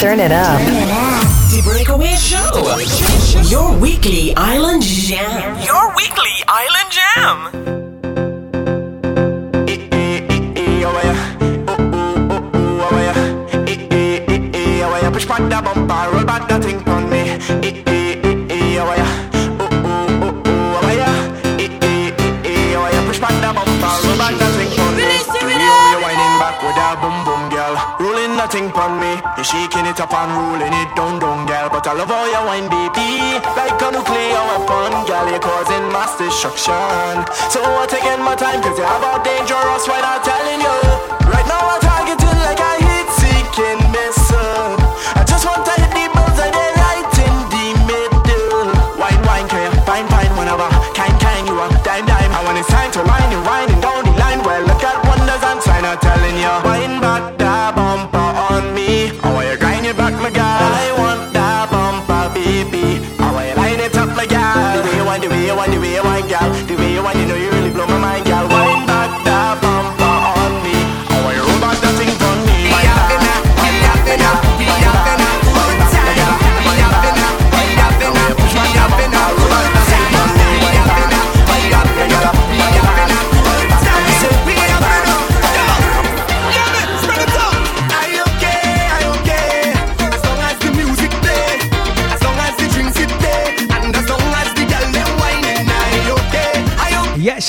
Turn it up. The Breakaway Show. Your weekly island jam. Your weekly island jam. Push back that bumper, thing on me. You shaking it up and rolling it down, down, girl. But I love how you whine, baby. Like a nuclear weapon, girl. You're causing mass destruction. So I'm taking my time, cause you're about dangerous when I'm telling you. Right now I'm targeting like I hit seeking missile. I just want to hit the bullseye then right in the middle. Wine, wine, you fine, fine, whenever. Kind, kind, you are dime, dime. And when it's time to wine, you winding down the line. Well, look at wonders I'm telling you. Wine back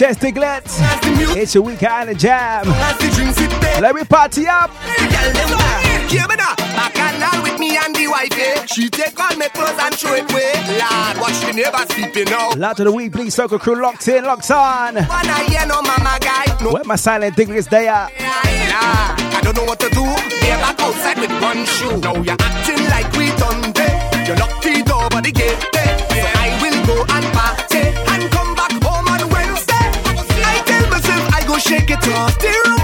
I the music, It's a weekend jam. Let me party up. Bacchanal with me and the wife, eh? She take all my clothes and throw it away. Lord, watch the neighbors sleeping now. Lot of the weekly circle crew locked in, locked on. Wanna hear no mama guy? No, Where my silent Diglets they are. nah, I don't know what to do. They're back outside with one shoe. Now you're acting like we done day. You lock the door, but the gate there. talk. off the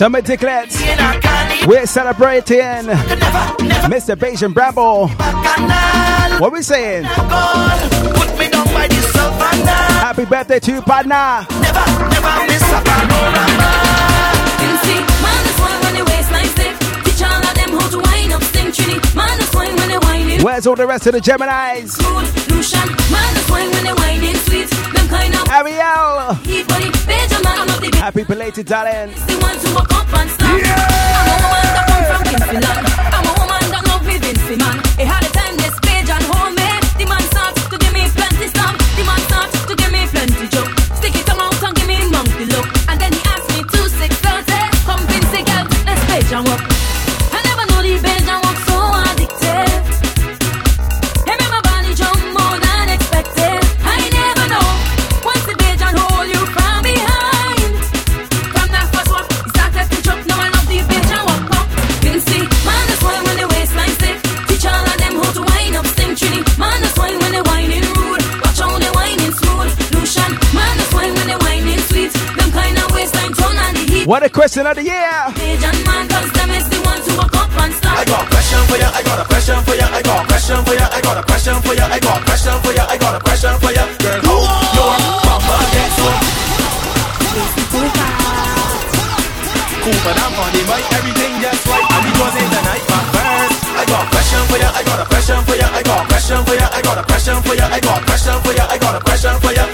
Summer Ticklets. We're celebrating Mr. Beijing Bramble. What are we saying? Happy birthday to you, partner. Never, never miss a panorama. Where's all the rest of the Geminis? Ariel! Happy belated talent. Yeah! What a question of the year. Who. I got a question for ya, I got a question for ya, I got a question for ya, I got a question for ya, I got a question for ya, I got a question for ya. Girl, how your mama gets so cool, but I'm on the mic, everything just right, and because in the night, my first. I got a question for ya, I got a question for ya, I got a question for ya, I got a question for ya, I got a question for ya, I got a question for ya.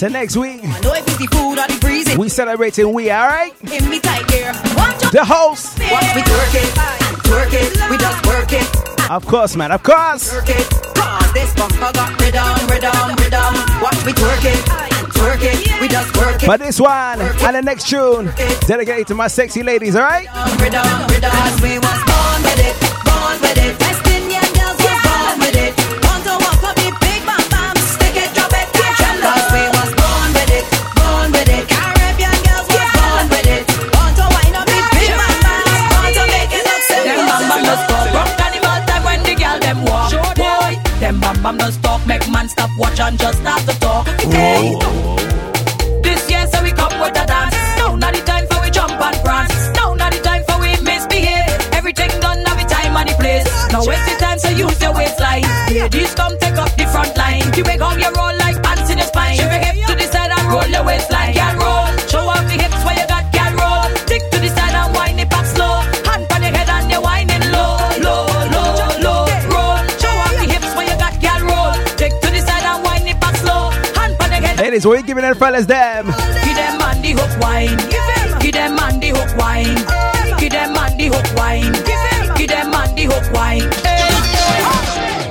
So next week, I know if it's the food or the breezy. we celebrating we, alright? In me tight gear. The host. Watch me twerk it, and twerk it. We just work it, Of course, man, of course. work it. Cause this bumper got rhythm, rhythm, rhythm. Watch me twerk it, and twerk it. We just work it. But this one and the next tune, dedicated to my sexy ladies, alright? Just start giving them fellas them? Give them man the hook wine. Give them man the hook wine. Give them man the hook wine. Give them man the hook wine.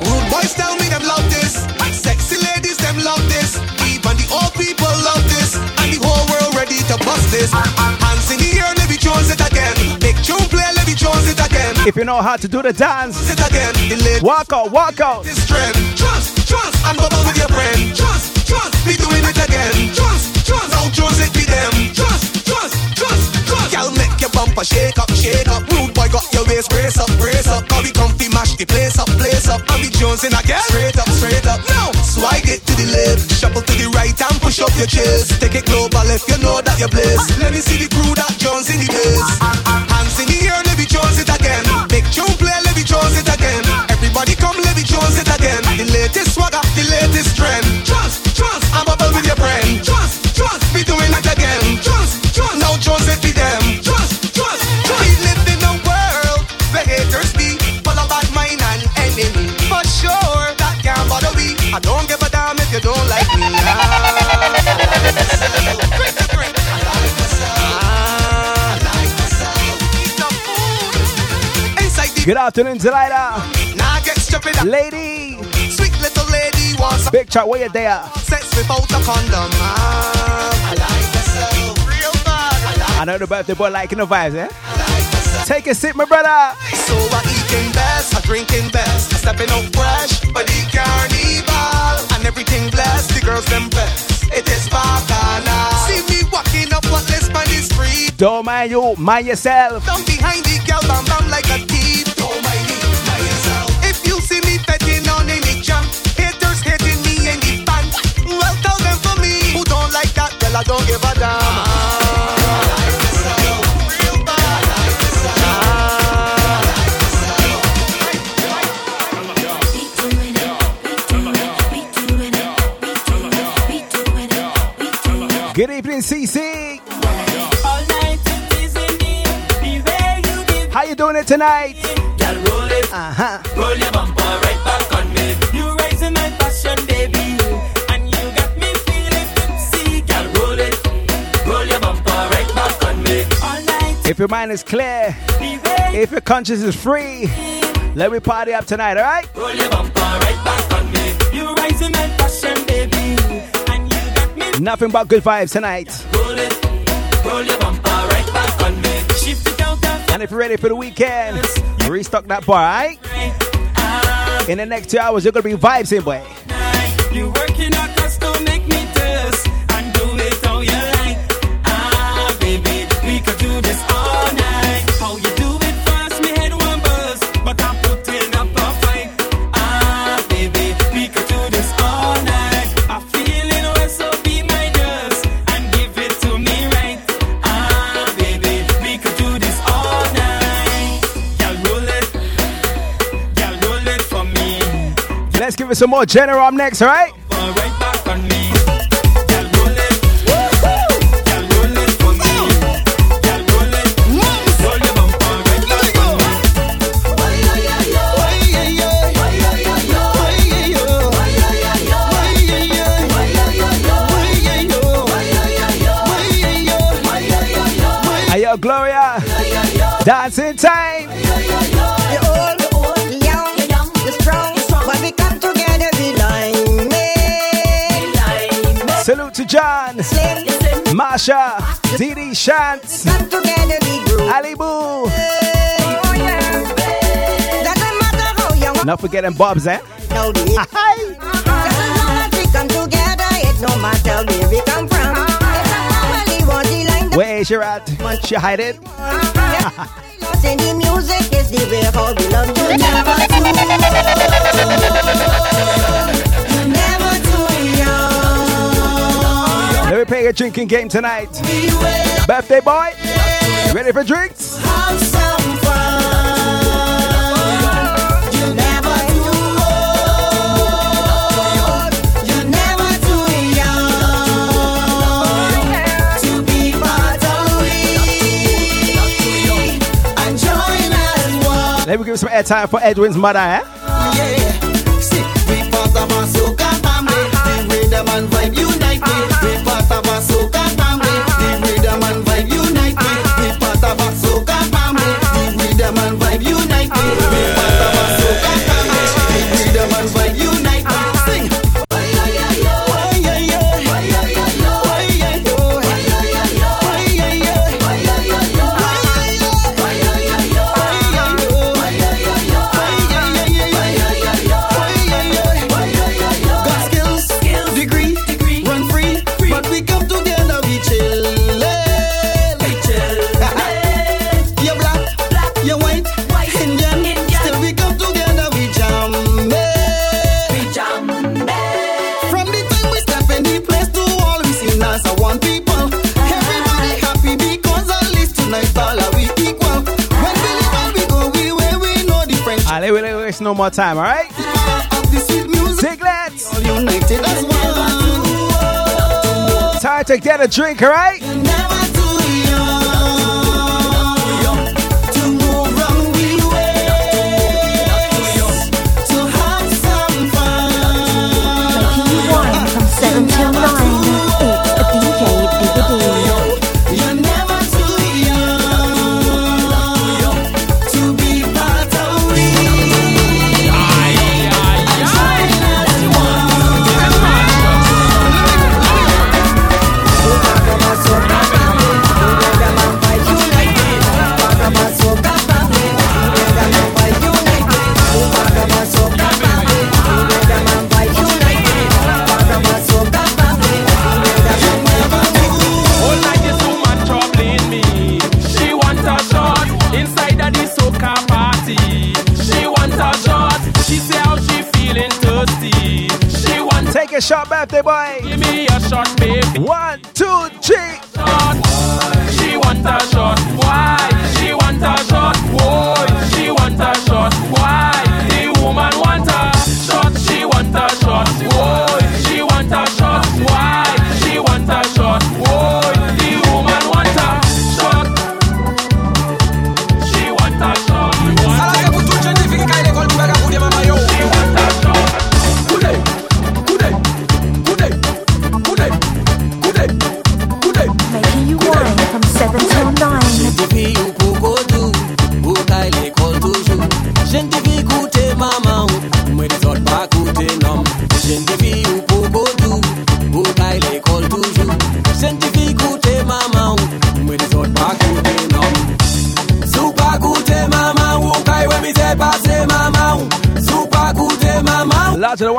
Rude boys tell me them love this. Sexy ladies them love this. Even the old people love this. And the whole world ready to bust this. Hands in the air, Levy Jones it again. Big tune play, Levy Jones it again. If you know how to do the dance, It again. The latest walk out, walk out. trend. Trust, trust, and bubble with your friend. Trust, trust, be doing it again. Trust, trust, now Jones it be them. Trust, trust, trust, trust. Y'all make your bumper shake up, shake up. Rude boy got your waist brace up, brace up. Now we comfy mash the place up, place up. And we Jones in again. Straight up, straight up. Now, swag it to the left, shuffle to the right and push up your chest. Take it global if you know that you're blessed. Let me see the crew that Jones in the place. Good afternoon, Delilah. Nah, get stupid. Lady, Sweet little lady wants a big chat, where you there? sex without a condom. I like myself. Real bad. I know the birthday boy liking the vibes, eh? I like myself. Take a sip, my brother. So I eating best, I drinking best, stepping out fresh for the carnival, and everything blessed. The girls them best. It is bacchanal. See me walking up what list is free. Don't mind you, mind yourself. Down behind the girl, bam bam like a thief. Like that. Well, I don't give a damn. Real bad. Good evening, CC. All night it is in me. The you give How you doing it tonight? Girl, roll uh-huh. If your mind is clear, if your conscience is free, let me party up tonight, alright? roll your bumper right back on me. You raising my passion, baby, and you got me Nothing but good vibes tonight. roll it, roll your bumper right back on me. Shift it out and if you're ready for the weekend, restock that bar, alright? ah, In the next two hours, you're gonna be vibes in, boy. You working out give some more Jenner up next, right? Sasha, Didi Shantz, Boo. Oh, yeah. Not forgetting Bob's, eh? Where is she at? She hide it? Music is the way how we love you. your drinking game tonight. Birthday boy, ready for drinks? Let me give some airtime for Edwin's mother, eh? no more time, all right? Ziglets! Time to get a drink, all right?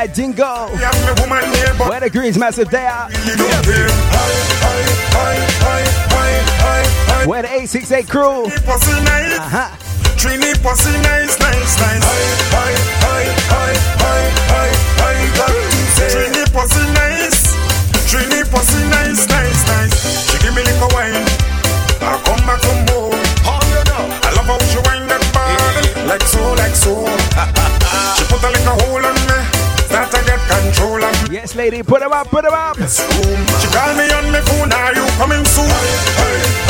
like Jingo. Where the greens massive they are. Where the 868 crew. Uh-huh. Trini pussy nice, nice, nice. Trini pussy nice. Trini pussy nice, nice, nice. She give me little wine. I come back for more. I love how she wine that body, like so, like so. she put a little hole on me. That I get control of. Yes, lady, put him up, put him up. She call me on my phone, are you coming soon? I,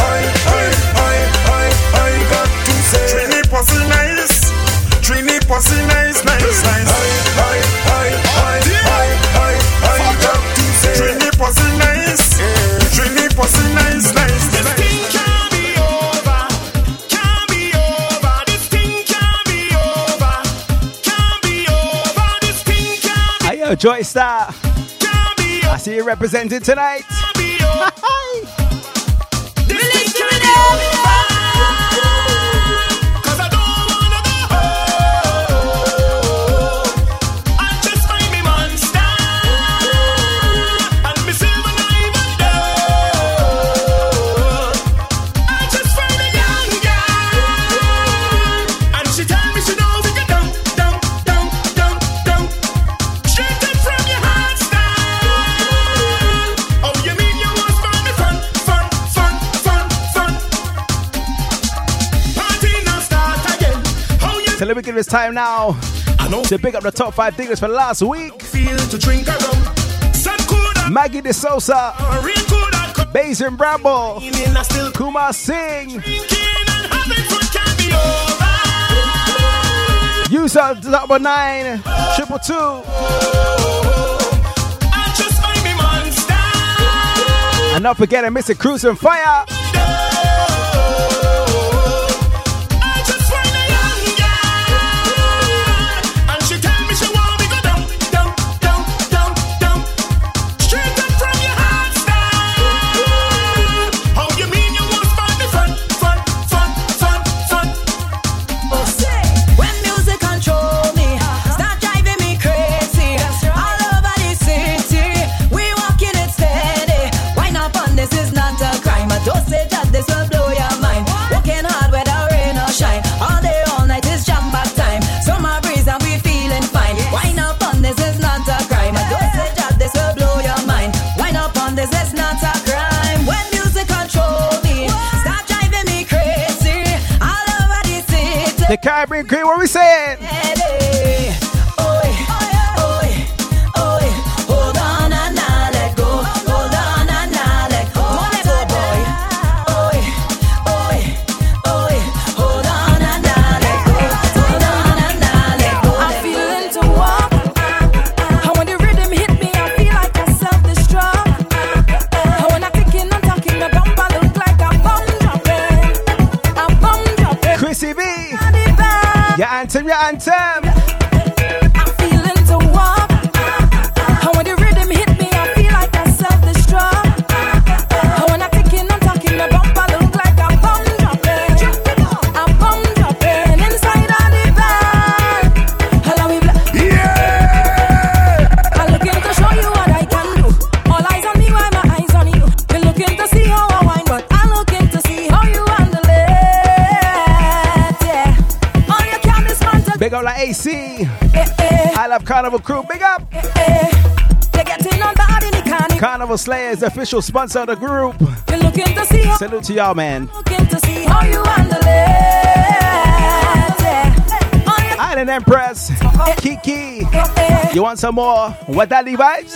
I, I, I, I, I got to say. Trini pussy nice. Trini pussy nice, nice, nice. I, I, I, I, I, I, I got to say. Trini pussy nice. Trini pussy nice, nice. Joy Star. I see you represented tonight. let me give this time now to pick up the top five things for last week. Maggie De Sosa, Basin Bramble, Kumar Singh. Use our number nine, triple two. And not forgetting Mr. Cruise and Fire. The Caribbean Crew, what we saying? to your anthem. AC. I love Carnival Crew. Big up. Carnival Slayer is the official sponsor of the group. To Salute to y'all, man. Island Empress, Kiki. You want some more? What that vibes?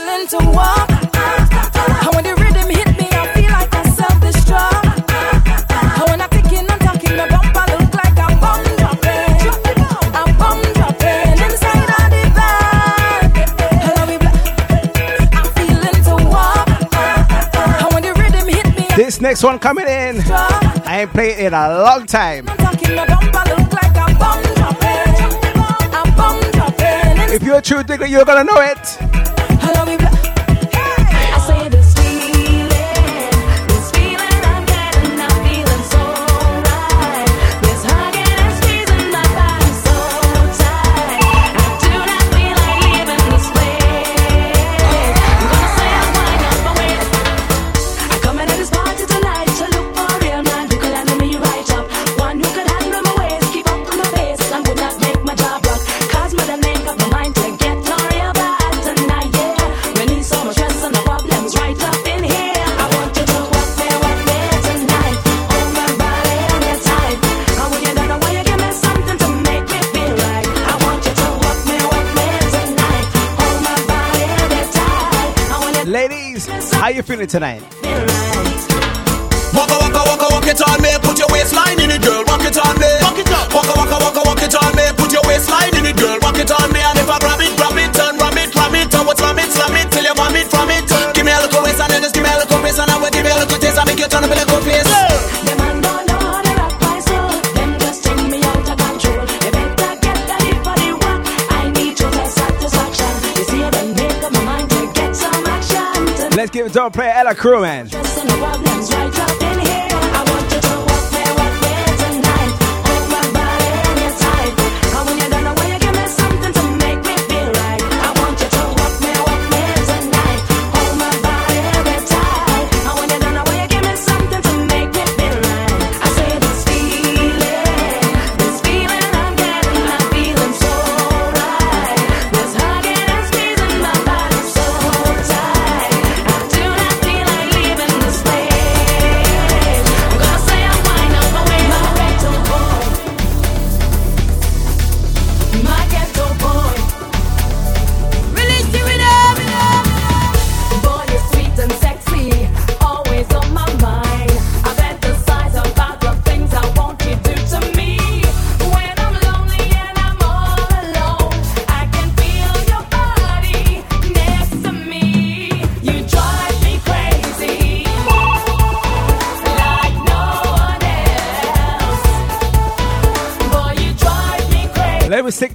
next one coming in. I ain't played it in a long time. If you're a true digger, you're gonna know it. How you feeling tonight? Waka waka waka it on me, put your waistline in it, girl. It on me. It up. Waka waka waka it on me, put your waistline in it, girl. It on me, and if I grab it, grab it, turn, it, it, what's it, slam it till you vomit from it. Give me a little waist and then just give me a little waist and I will give you a little taste make you turn up in a good place. Don't play Ella Crew, man.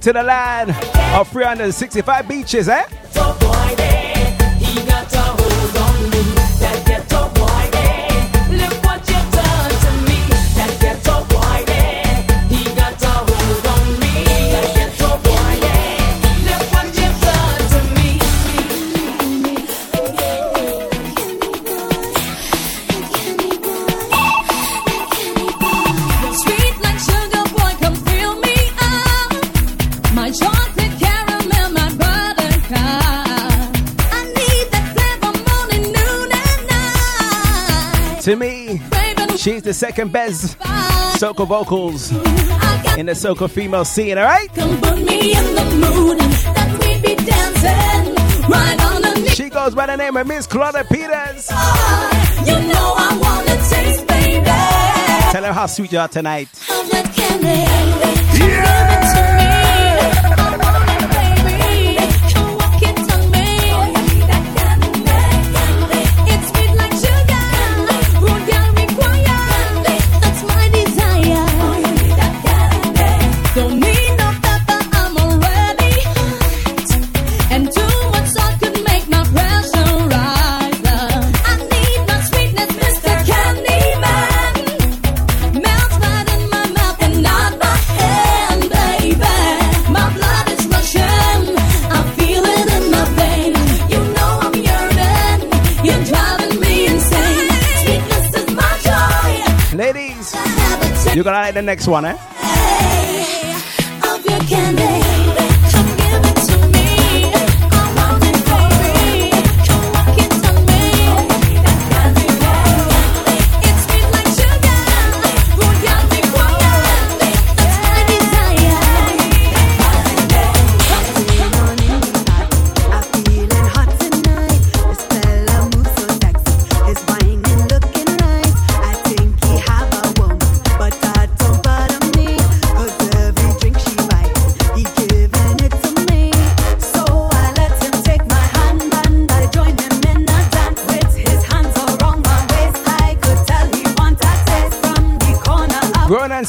to the land of 365 beaches, eh? She's the second best soca vocals in the soca female scene, alright? She goes by the name of Miss Claudia Peters. You know taste, Tell her how sweet you are tonight. You're gonna like the next one, eh?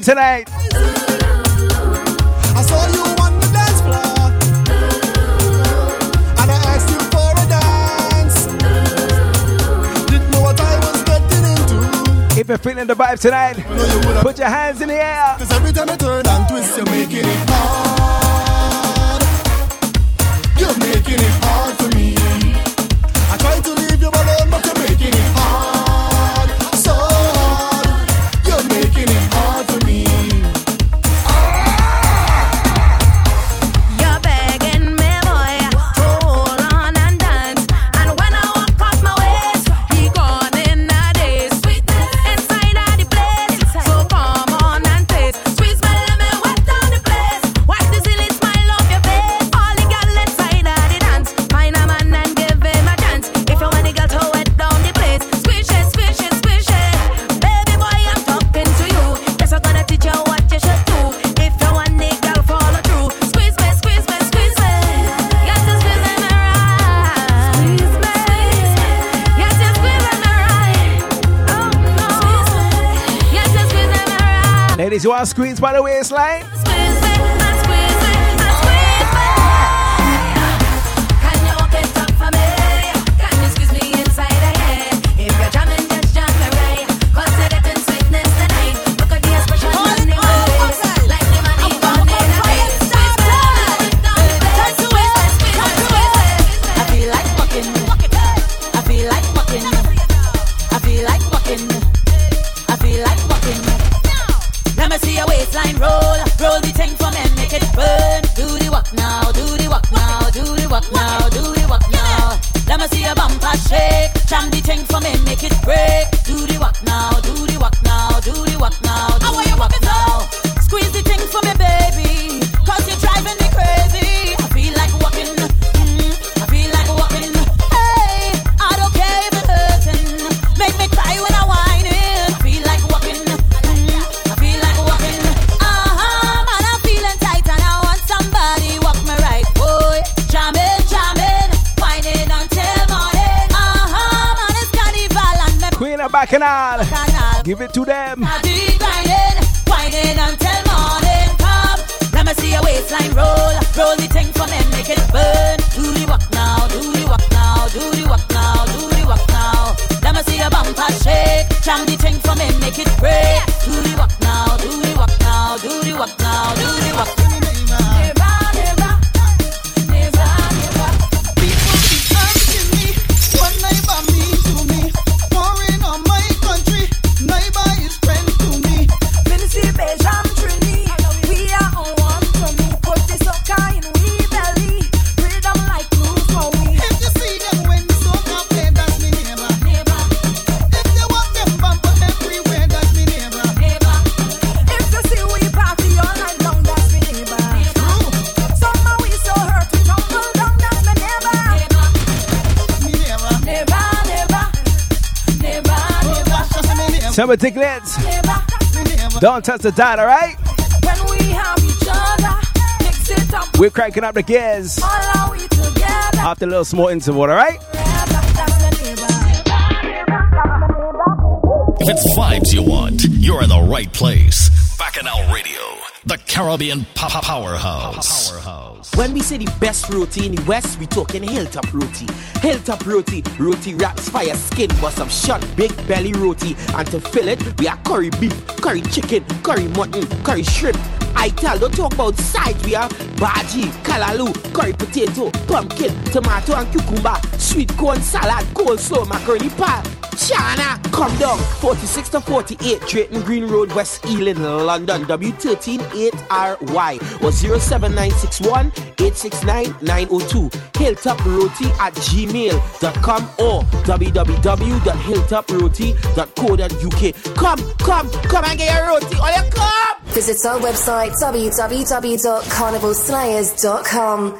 Sing tonight. I saw you on the dance floor. And I asked you for a dance. Didn't know what I was getting into. If you're feeling the vibe tonight, put your hands in the air. Cause every time I turn and twist, you're making it hard. You're making it hard neighbor, Summer tickets. Don't touch the dot, alright? When we have each other, mix it up, We're cranking up the gears all are after a little small interval, alright? That's. If it's vibes you want, you're in the right place. Bacchanal Radio, the Caribbean pop powerhouse. When we say the best roti in the West, we talking hilltop roti. Hilltop roti, roti wraps, fire skin, but some short, big belly roti. And to fill it, we have curry beef, curry chicken, curry mutton, curry shrimp. I tell, don't talk about sides. We have bhaji, kalalu, curry potato, pumpkin, tomato and cucumber, sweet corn salad, coleslaw, macaroni pie. China, come down. 46 to 48 Drayton Green Road, West Ealing, London. W13 8RY or 07961 869 902. Hilltop Roti at gmail.com or www.hilltoproti.co.uk. Come, come, come and get your roti. Oh, your come! Visit our website www.carnivalslayers.com.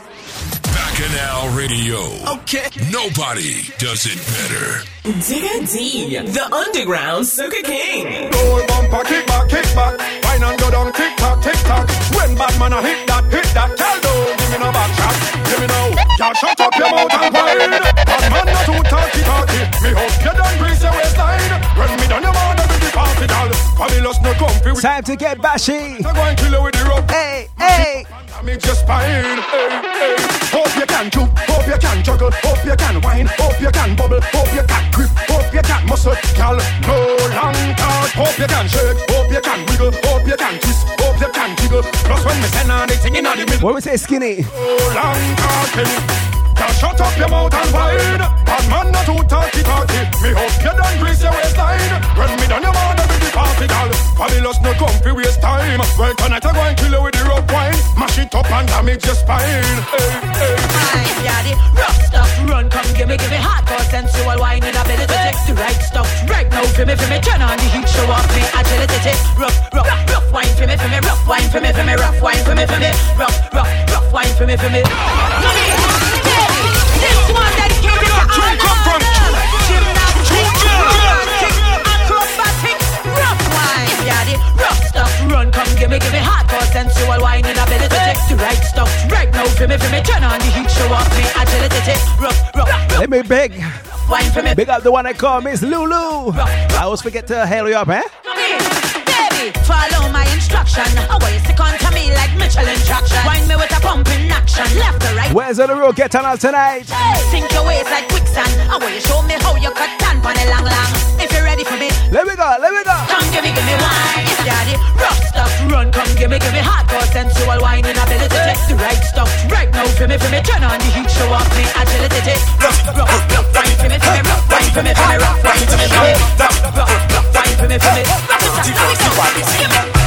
Bacchanal Radio. Okay. Nobody does it better. Digga D, the underground soca king. Roll bumper, kick back, kick back. Wine and go down, tick tock, tick tock. When bad man a hit that, hit that. Tell do, give me no back shot. Give me no. Y'all shut up your mouth and whine. Bad man not too talky talky. Me hope you done grease your waistline. When me done your mouth, be the party doll. Babylon Babylon's no comfy. Time to get bashy. I'm going to kill you with the rope. Hey, hey. Me just spine. Hey, hey. Hope you can chew, hope you can juggle, hope you can whine, hope you can bubble, hope you can grip, hope you can muscle, gal. No long talk. Hope you can shake, hope you can wiggle, hope you can twist, hope you can jiggle. Plus when me send on the thing in the middle. What we say, skinny? No long talking. Now shut up your mouth and whine. Bad man not too talky talky. Me hope you done grease your waistline. When me done your mother with the party gal. Fabulous no comfy waste time. Well tonight I go and kill you with the rope wine. Mash it up and damage your spine. Hey, hey. Fine, daddy. Rough stuff, run, come give me, give me hardcore sensual wine and ability to take the right stuff. Right now, for me, for me, turn on the heat, show off me agility. Take rough, rough, rough wine for me, for me, rough wine for me, for me, rough wine for me, for me, rough, rough, rough wine for me, for me. Mommy, me, give me hardcore sensual wine and ability to take the right stuff. Right now, for me, for me, turn on the heat, show off me agility. Rough, rough, rough Let me beg. wine for me. Big up the one I call Miss Lulu. I always forget to hail you up, eh? Baby, follow my instruction. Always stick on to me like Michelin traction. Wind me with a pumping action. Left or right. Where's on the road? Get on out tonight. Sink your waist like quicksand. Always show me how you cut tan on a long long. If you're ready for me, Let me go, let me go. come give me, give me wine. Yes, daddy. Rough stuff, run. Come give me, give me hardcore sensual wine and ability to take the right stuff. Right now, for me, for me, turn on the heat, show off me agility. Rough, rough, rough wine for me, for me, rough wine for me, for me, rough wine for me, for me, rough, rough, rough wine for me, for me.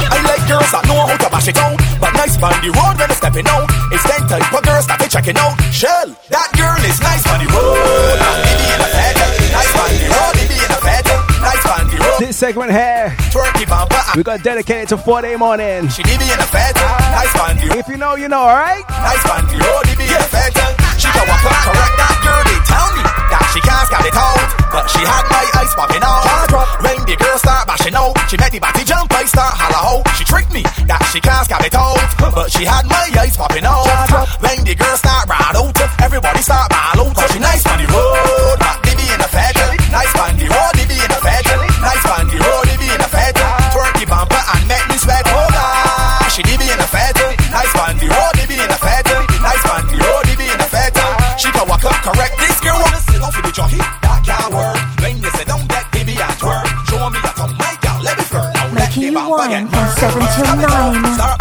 I like girls that know how to bash it out But nice on the road when they're stepping out It's that type of girls that they checking out. Shell, that girl is nice on the road. Baby in a bed Nice on the road, baby in a bed Nice on the road. This segment here, Twerky bumper. we got dedicated to 4 day morning. She baby in a bed Nice on the road If you know, you know, alright? Nice on the road, baby in a bed She can walk up correct that girl They tell me. that she can't scout it out. But she had my eyes popping out. When the girl start bashing out She met the body jump, I start holla ho She tricked me that she can't scout it out. But she had my eyes popping out. When the girl start ride out Everybody start ball out. Cause she nice on the road But baby in a bed Nice on the road, baby in a bed Nice on the road, baby in a bed Twerk the bumper and make me sweat. Oh gosh, she baby in a bed for the jockey That can't work When you sit down, that baby at work Show me a my girl, let me Now let Making the you one get from 7 till 9.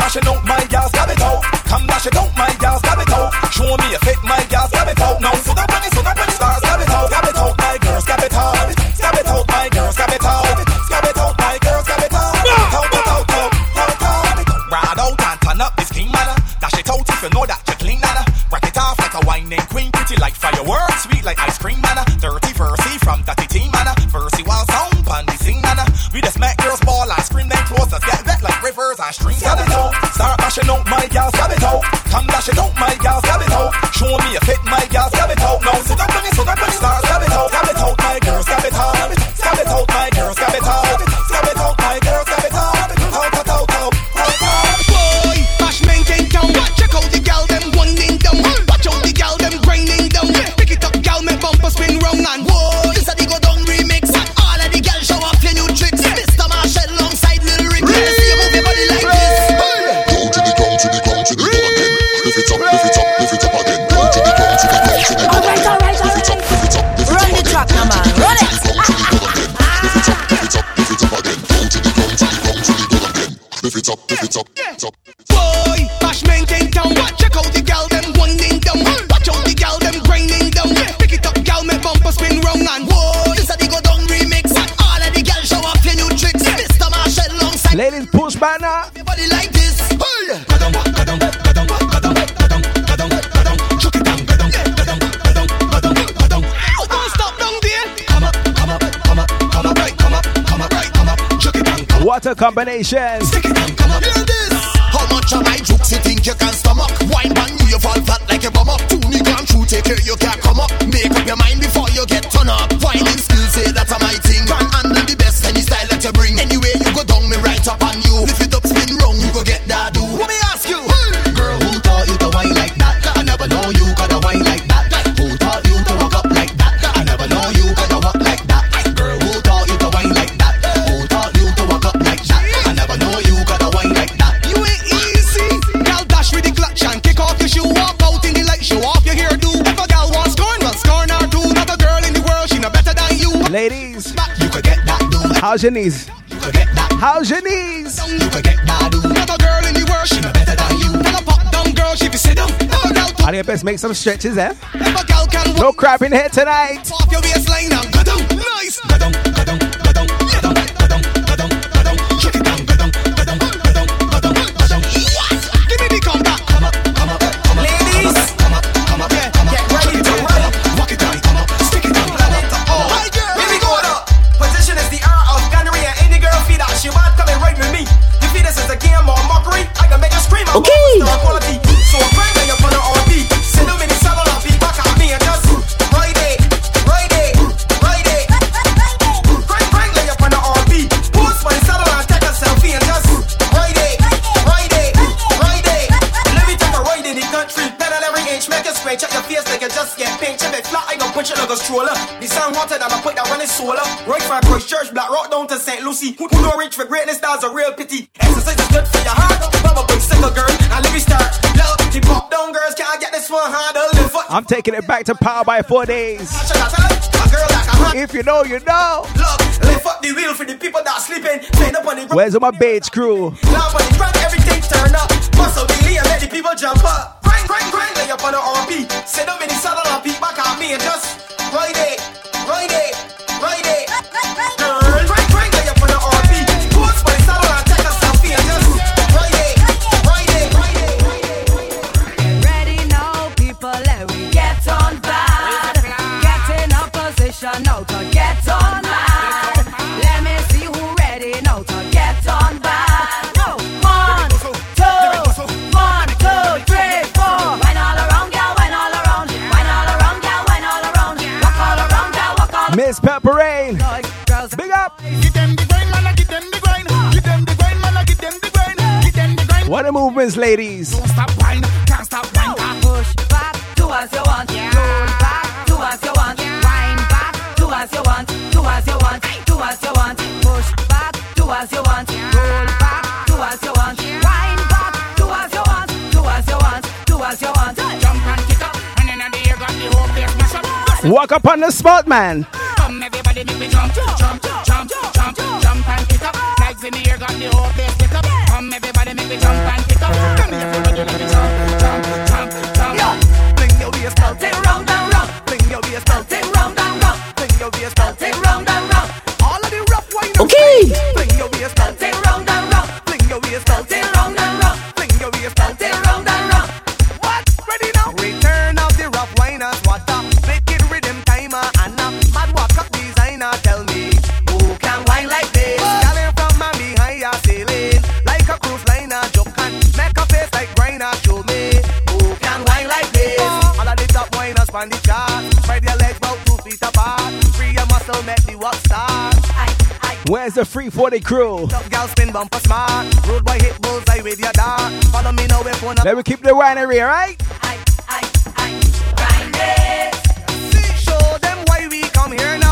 Down, come up, What a combination. stick it down, come up. Hear this. How much of my jokes you think you can stomach? Wine bang you, fall flat like a bum up. Two me gone through, take care, you can't come up. How's your knees? How's your knees? Girl in the world, she better than you. Pop girl, she be doubt, I best make some stretches, eh? No crap in here tonight. your a stroller. The sun hotter than I put that running solar. Right from Christchurch, Black Rock down to St. Lucy. Who, don't reach for greatness, that's a real pity. Exercise is good for your heart. Bubba boy, sicker girl. And let me start. Love, the pop down girls can't get this one handle. I'm taking it back to power by four days. a girl like a hot. If you know, you know. Love, lift up the wheel for the people that sleeping. Stand up on the Where's all my beige crew? Loud on the front, everything turn up. Muscle the and let the people jump up. Crank, crank, crank, lay up on the RP. Sit up in the saddle and peek back at me and just Girl, crank, lay up on the RP. Post by the saddle and take a selfie them the grind. What the movements, ladies? Don't stop whine, can't stop whine. Push back, do as you want. Roll back, do as you want. Wind back, do as you want. Do as you want. Do as you want. Push back, do as you want. Roll back, do as you want. Wind back, do as you want. Do as you want. Do as you want. Jump and kick up, and then the air got the whole place mash up. Walk up on the spot, man. Come everybody make me jump, jump, jump, jump, jump jump and kick up. Legs in the air got the whole place lit up. Come everybody make me jump and kick up. Come everybody make me jump, jump, jump, jump. Fling your waist, belt it round and round. Fling your waist, belt it round and round. Fling your waist, belt it round and round. All of the rough wine. Okay. Where's the 340 crew? Top gal spin bumper smart. Road boy hit bullseye with your dart. Follow me now if wanna. Let me keep the winery, alright? Show them why we come here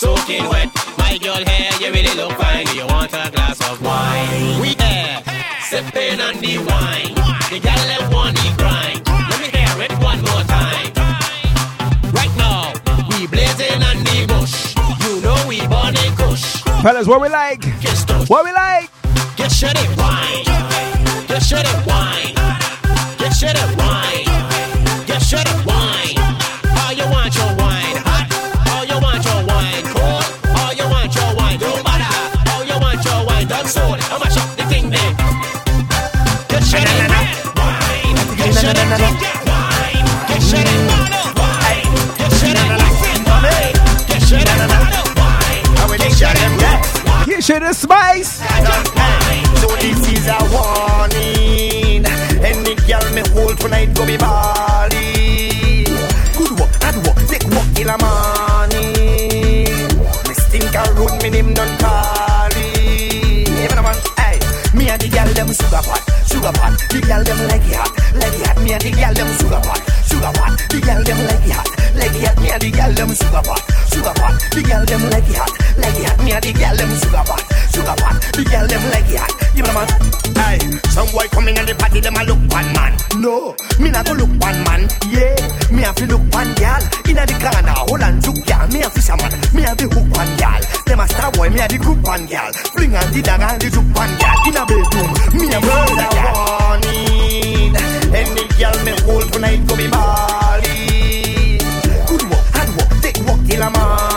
soaking wet. My girl hair, you really look fine. Do you want a glass of wine? We there, sipping on the wine. The girl them want the grind. Let me hear it one more time. Right now, we blazing on the bush. You know we born in kush. Fellas, what we like? What we like? Get shitty wine. Get shitty wine. Get shitty wine. the spice. So this is a warning. Any girl me hold tonight go be Bali. Good work, hard work, take work in the morning. Me stink a road, me name done Carly. Even a man, aye. Me and the girl them sugar pot be balling. The girl them like it hot, like it hot. Me and the girl them sugar pot, sugar pot. The girl them like it hot, like it hot. Me and the girl them sugar pot, sugar pot. The girl them hot, hot. Me and the girl them sugar pot, sugar pot. The girl them like it hot. Me the man. Hey, some boy coming in the party, them a look one man. No, me not go look one man. Yeah, me have to look one girl. Inna the corner, hold on to girl. Me a fisherman, me have the hook one girl. Them a star boy, me a the group one girl. Fling and the dagger and the juke one girl. Inna bedroom, me a girl. Warning, any girl me hold tonight go be Bali. Good work, hard work, take work till a morning.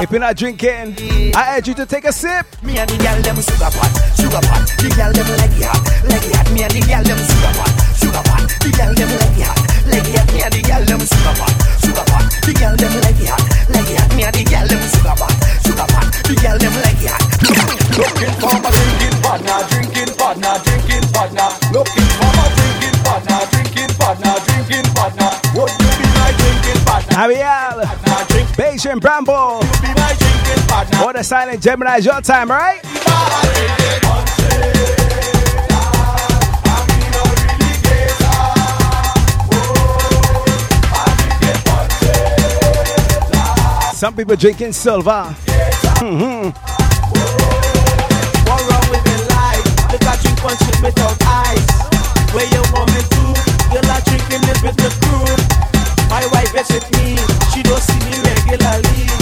If you're not drinking, I urge you to take a sip. Me and the girl them sugar pot, sugar pot. The girl them like it hot, like it hot. Me and the girl them sugar pot, sugar pot. The girl them like it hot, like it hot. Me and the girl them sugar pot, sugar pot. The girl them like it hot, like it hot. Me and the girl them sugar pot, sugar pot. The girl them like it hot. Looking for my drinking partner, drinking partner, drinking partner. Looking for my drinking Ariel, Beijing Bramble, or the silent Gemini, your time, right? Some people drinking silver. hmm What one without ice. Where you want me to? You like drinking it with the crew. My wife is with me. She don't see me regularly.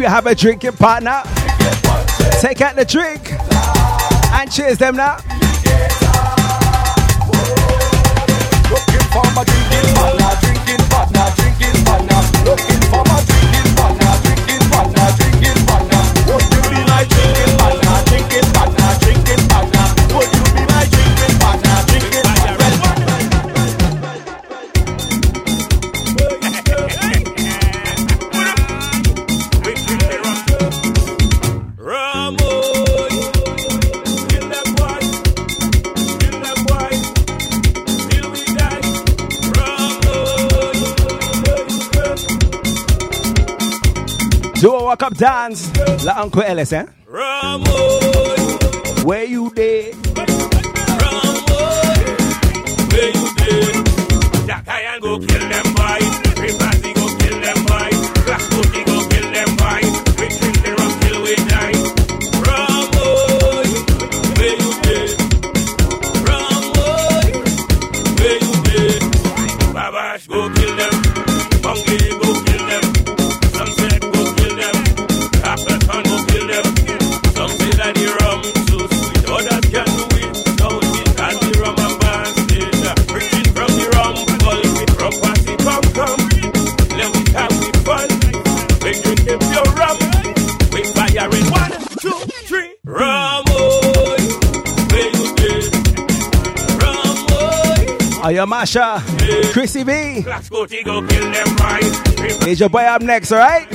You have a drinking partner, take out the drink and cheers them now. Do a walk up dance, like Uncle Ellis, eh? Where you there? Masha? Chrissy B? Right. Is your boy up next, alright?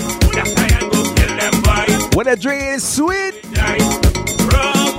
When the drink is sweet, Rum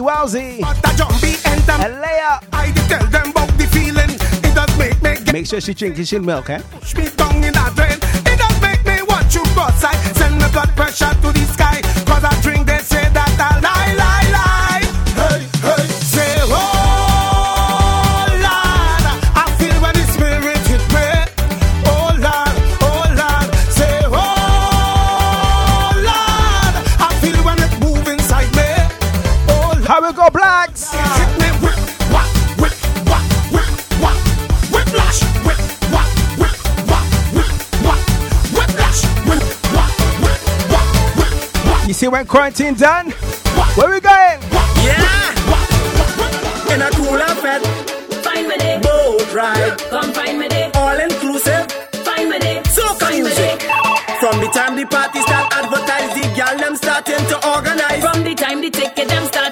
Wowsy, wowsy. And I tell them about the feeling. It does make me. Make sure she drinking she milk, eh? Push me down in that drain. It does make me want you cross. I send my blood pressure to the sky. when quarantine done. Where we going? Yeah! In a cool. Find me day. Boat ride. Come find me day. All inclusive. Find me day. Music. From the time the party start, advertising, the gal them starting to organize. From the time the ticket them start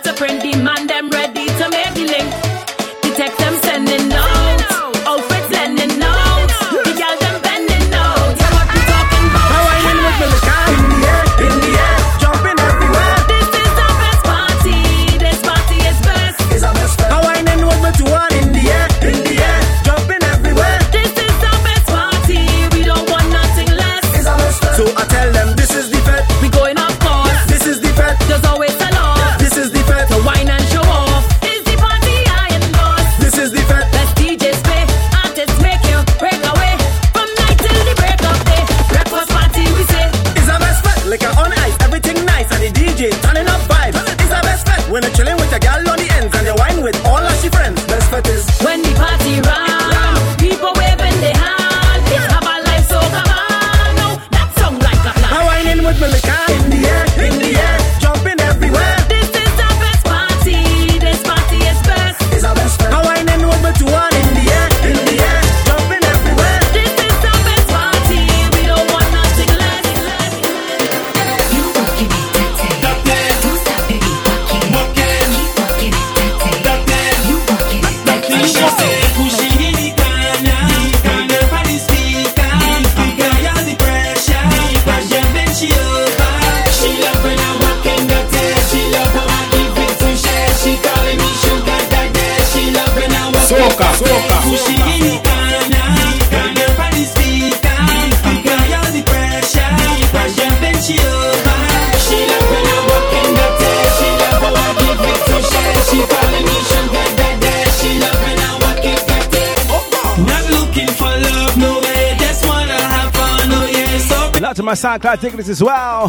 SoundCloud tickets as well.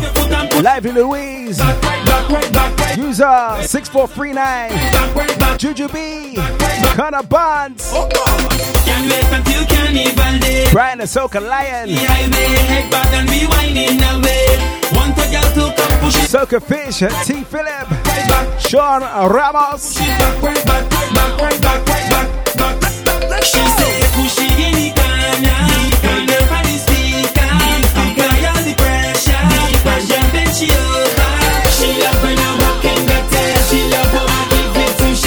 Lively Louise. User 6439. Juju B. Connor Bonds. Brian Ahsoka Lion. Soka Fish, T. Philip. Sean Ramos.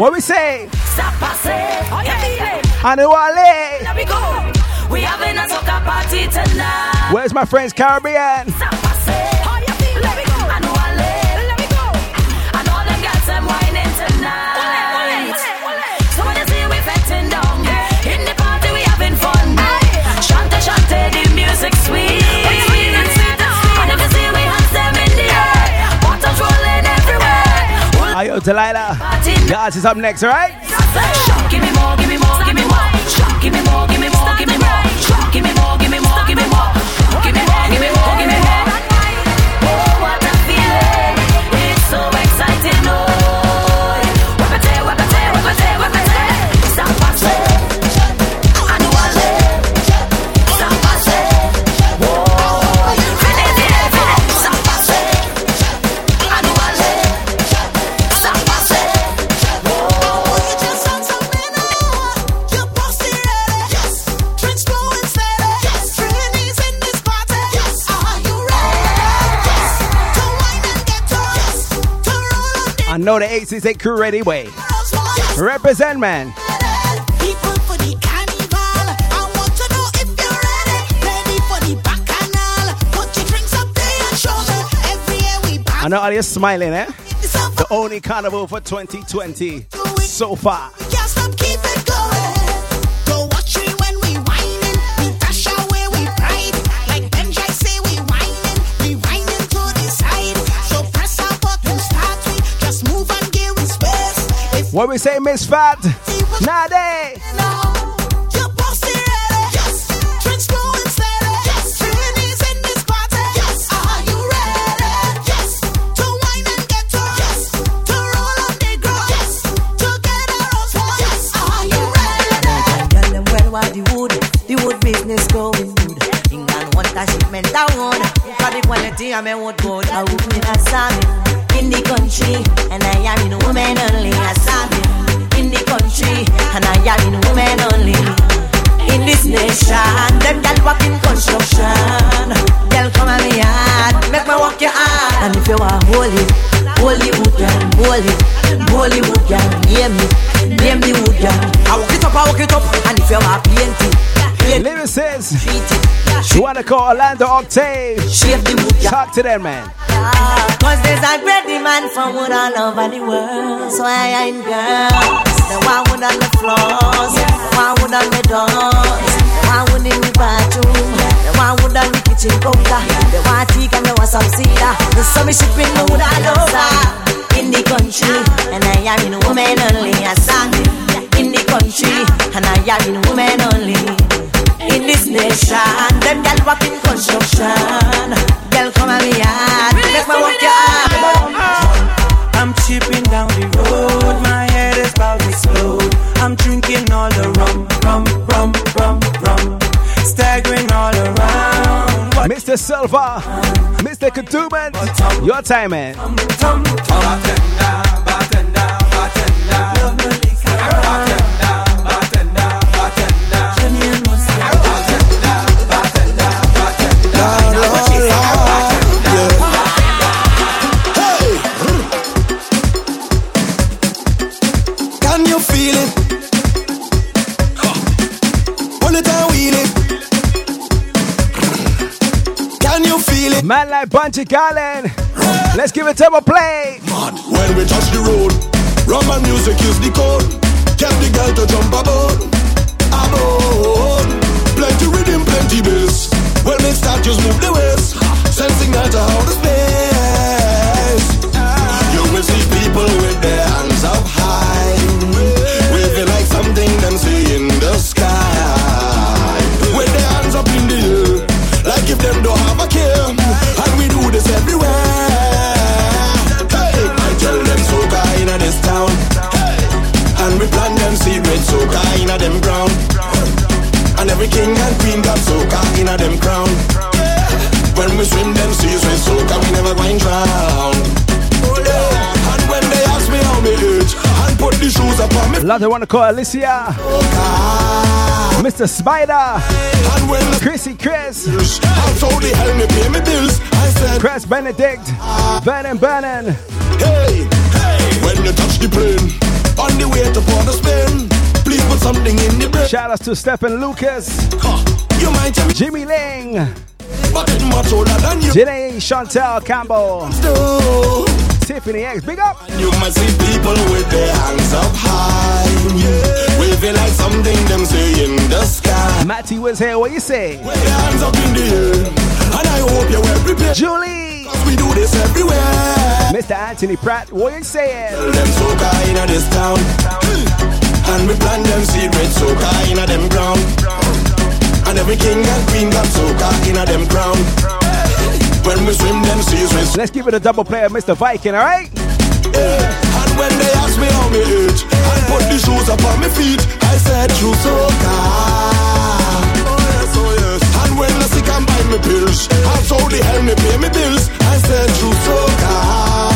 What we say? Stop passing. Oh. Anuale. Here we go. We having a soca party tonight. Where's my friends Caribbean? Stop. Delilah. Delilah. Guys, it's up next, alright? Know the 868 crew ready way. Represent, man. People for the carnival. I know if you're ready. Ready for the bacchanal. Put your drinks up there and show me. Every year we back. I know all you smiling, eh? The only carnival for 2020 so far. What we say, Miss Fat? Nade. Quality of me wood good. I would in a salmon in the country, and I am in woman only. A salmon in the country, and I am in woman only. In this nation, them gal work in construction. Gal come at me hard, make me walk your hard. And if you are holy, holy wood girl, holy, holy wood girl, name me, name the wood girl. I walk it up, I walk it up, and if you are painting. Lyricist. You wanna call Orlando Octave? Talk to them, man. Cause there's a great demand for wood all over the world. So I ain't girls. They want wood on the floors. They want wood on the doors. They want wood in the bathroom. They want wood on the kitchen counter. Want teak and they want some cedar. So me shipping the wood all over. In the country. And I am in woman only. I sang in the country. And I am in woman only. In this nation, them gal work in construction. Girl, come at me hard, make me work your hard. I'm chipping down the road, my head is about to explode. I'm drinking all the rum, rum, rum, rum, rum. Staggering all around. Mr. Silva, Mr. Kutuban, your time, man. Can Man like Bunty Garland. Let's give it double play. Man, When we touch the road, rum music is the code. Get the girl to jump aboard, aboard. Plenty rhythm, plenty bass. When they start, just move the waist. Sensing out of space. You will see people with their hands up high, inna them ground. And every king and queen got soca inna them crown. When we swim them seas with soca, we never going drown. Yeah. And when they ask me how me age, and put the shoes upon me. Love they wanna call Alicia. Mr. Spider. Chrissy Chris. How hell me pay me bills? I said, Chris Benedict. Vernon Vernon. Hey, hey, when you touch the plane, on the way to Port of Spain, something in the brain. Shout out to Stephen Lucas. You might tell Jimmy Ling. but it's much older than you. Janae Chantel Campbell. Tiffany X. Big up. You might see people with their hands up high, waving like something them say in the sky. Matty was here. What you say? With their hands up in the air, and I hope you're well prepared. Julie. Cause we do this everywhere. Mr. Anthony Pratt. What you saying? Tell them soca inna this town, and we plan them secret soca inna them ground. And every king and queen got soca inna them crown. When we swim them seas with Let's give it a double play Mr. Viking, alright? yeah. And when they ask me how me age, I put the shoes up on my feet. I said true soca. Oh yes, oh when I sick and buy me pills, I told the hell me pay me bills. I said true. Yeah.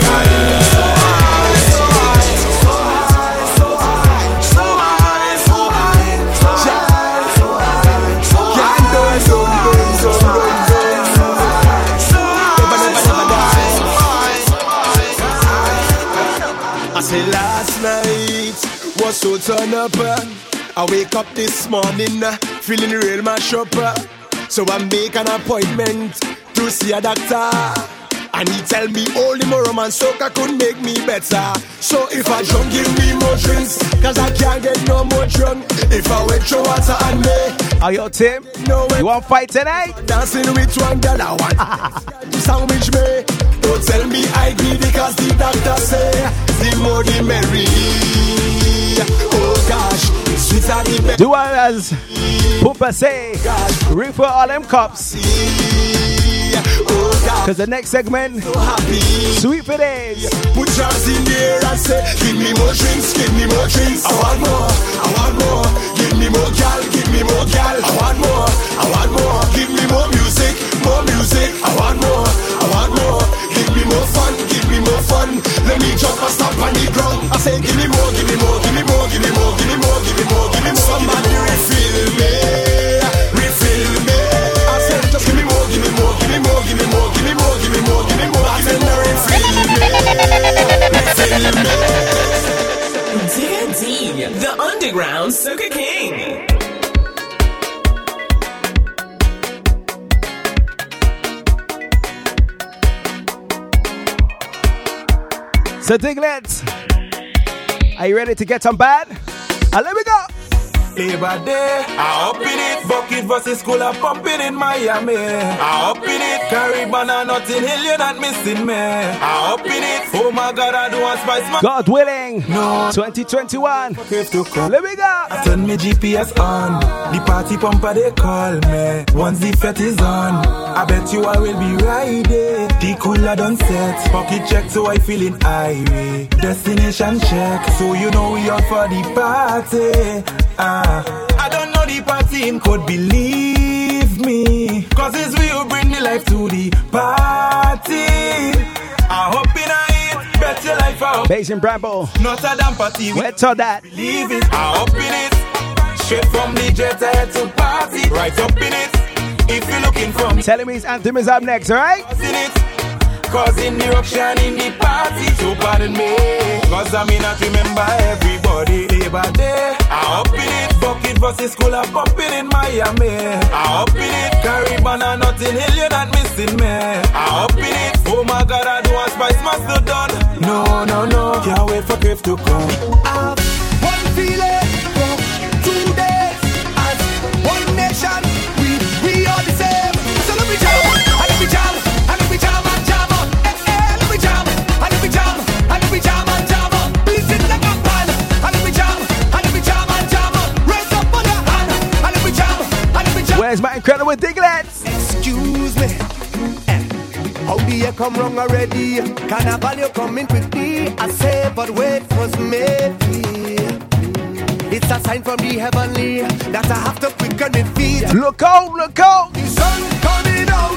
High, so high, so high, so high, so high. I say last night was so turn up. uh, I wake up this morning uh, feeling real mash up. So I make an appointment to see a doctor. And he tell me only more romance soca could make me better. So if I drunk, give me more drinks. Cause I can't get no more drunk. If I went through water and me. Are you Tim? No way. You want fight tonight? Dancing with one girl I want to sandwich me. Don't tell me I agree because the doctor say the more the merry. Oh gosh, Do as Poopa say, refill all them cups. Cause the next segment, sweet for days. Put yours in the air and say, Give me more drinks, give me more drinks. I want more, I want more. Give me more gal, give me more gal. I want more, I want more. Give me more music, more music. I want more, I want more. Give me more fun, give me more fun. Let me jump and stomp on the ground. I say, Give me more, give me more, give me more, give me more, give me more, give me more, give me more. Somebody refill me, refill me. I said, Just give me more, give me more, give me more, give me more, give me more, give me more, give me more. I said, now refill me, refill me. D&D, the underground Soca King. So Diglets, are you ready to get some bad? Uh, let me go. Labor Day, I up in it. Bucket versus school, I pumping in Miami. I up in it. Caribbean and Notting Hill, you're not missing me. I up in it. Oh my God, I do want Spicemas. God willing, No. 2021. to Let me go. I turn me GPS on. The party pumper they call me. Once the fete is on, I bet you I will be riding. The cooler done set. Pocket check so I feeling irate. Destination check so you know we out for the party. Ah, I don't know the party in could believe me. Cause it's we who bring the life to the party. I hope in I eat, bet your life out. Beijing Bramble. Not a damn party. Where to that? Believe it, I up in it. Straight from the jet head to party. Right up in it. If you're looking for me, Telling me his anthem is up next, alright? In it. Causing eruption in the party. So pardon me. Cause I may not remember everybody. Labor Day, I up in it. Bucket versus school, I'm bumping in Miami. I up in it. Caribbean and Notting Hill, you're not missing me. I up in it. Oh my God, I do want Spicemas done. No, no, no. Can't wait for Cliff to come. I One feeling two days as one and let me jam. Where's my incredible Diglets? Excuse me. Eh, How the year come wrong already? Carnival you coming quickly. I say, but wait was made It's a sign from the heavenly that I have to quicken the feet. Look out, look out. The sun coming out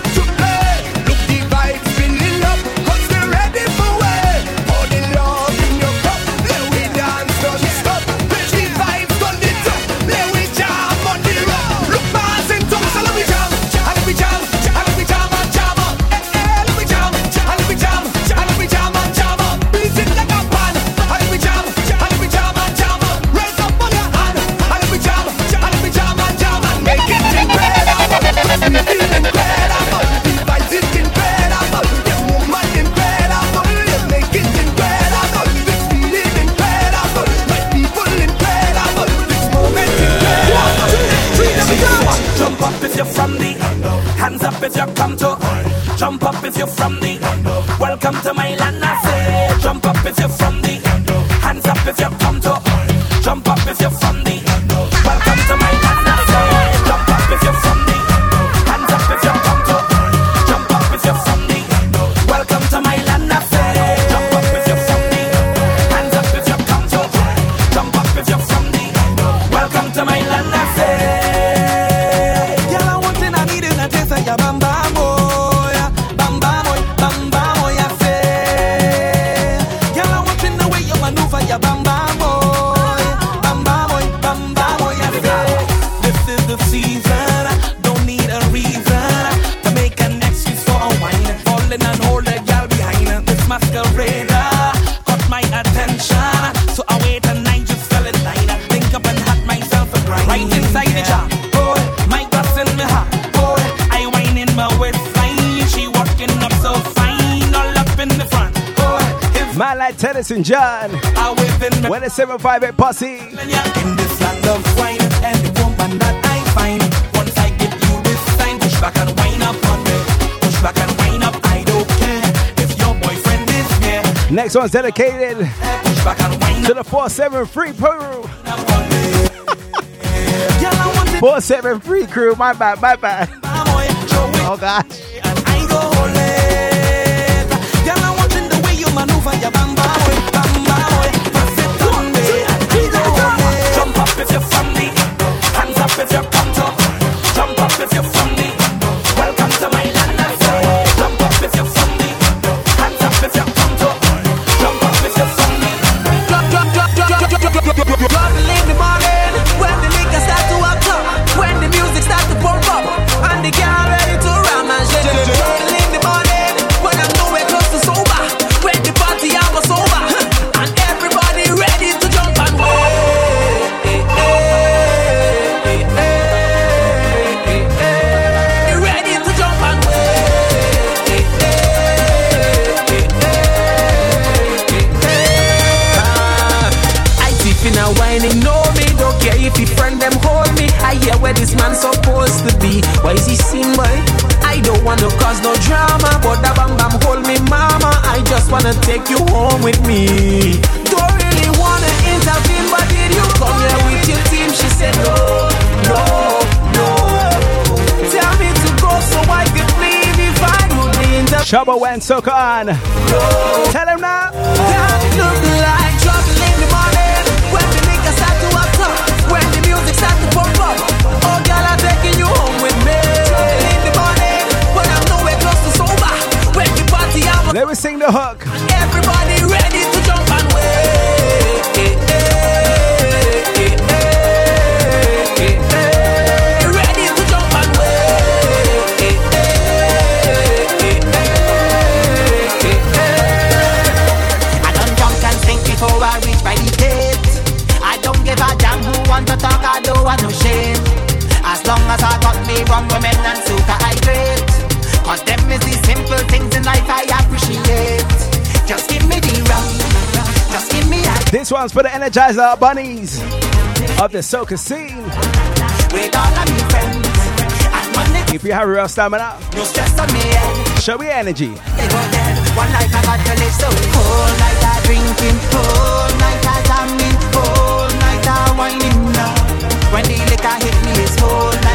if you come to jump up if you're from the welcome to my land I say. Jump up if you're from the hands up if you come to night, Tennis and John. When it's 758 Posse. In this land of wine, and the woman that I find. Once I give you this sign, push back and wind up on me. Push back and wind up, I don't care. If your boyfriend is here. Next one's dedicated to the 473 Peru. 473 crew, my bad, my bad. Oh gosh. Manuva ya bamba. wanna take you home with me. Don't really wanna intervene, but did you come here with your team? She said, No, no, no. Tell me to go so I could leave if I could intervene. Shubba went so on. No. Tell him now. That look like Let me sing the hook. Everybody ready to jump and wait. Ready to jump and wait. I done and think before I reach date. I don't give a damn who to talk. I don't want no shame. As long as I got me. This one's for the Energizer Bunnies of the Soca scene. If you have real stamina, no stress on me. Show me energy. One I got to live so Whole night I drinking I I whining now When the liquor hit me it's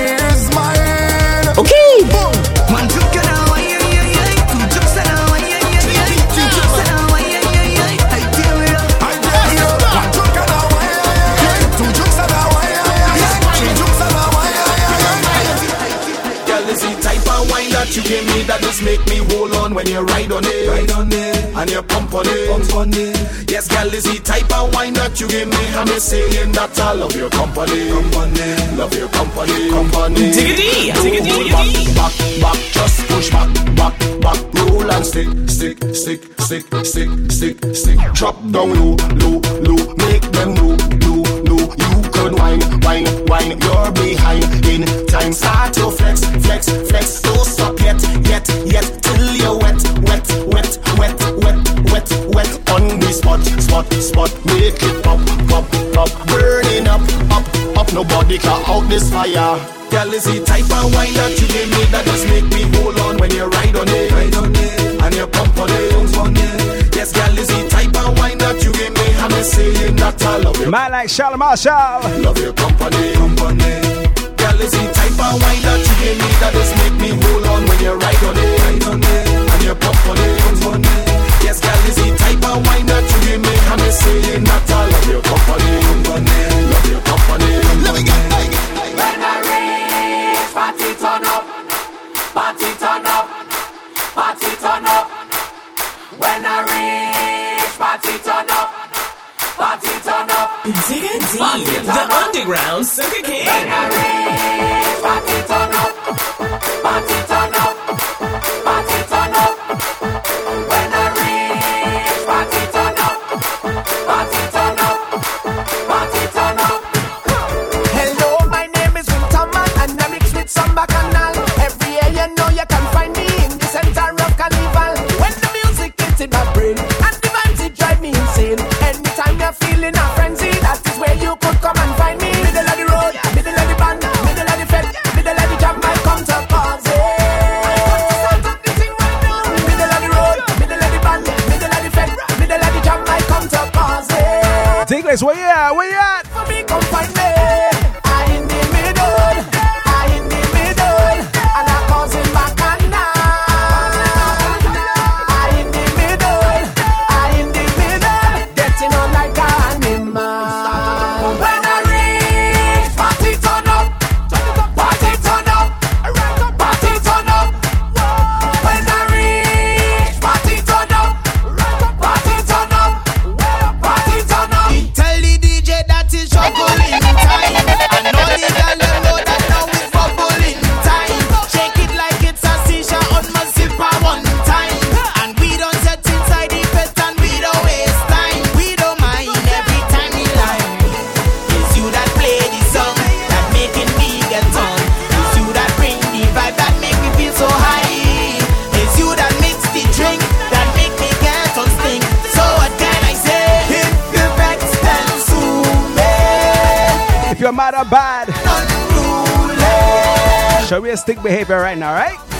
that just make me hold on when you ride on it. Ride on it. And you pump on it. Pump on it. Yes, girl, is the type of wine that you give me. I'm saying that I love your company. Company. Love your company. Company. Diggity, hold back, back, back, just push back, back, back, roll and stick, stick, stick, stick, stick, stick, stick. Drop down low, low, low, make them know, know, know. You could wine, wine, wine. You're behind in time. Start your flex, flex, flex. Spot, spot. Make it pop, pop, pop. Burning up, up, up. Nobody can out this fire. Girl, is the type of wine that you give me that just make me hold on when you ride on it, ride on it, and you pump on it, pump on it. Yes, girl, is the type of wine that you give me. I'm saying that I love you. Man like Charles Marshall. Love your company, company. Girl, is the type of wine that you give me that just make me hold on when you ride on it, ride on it, and you pump on it, pump on it. Love your company, When I party turn up, party turn up, party turn up. When I party turn up, party turn up. The underground Soca King. When I party turn up, party Where you stick behavior right now, right?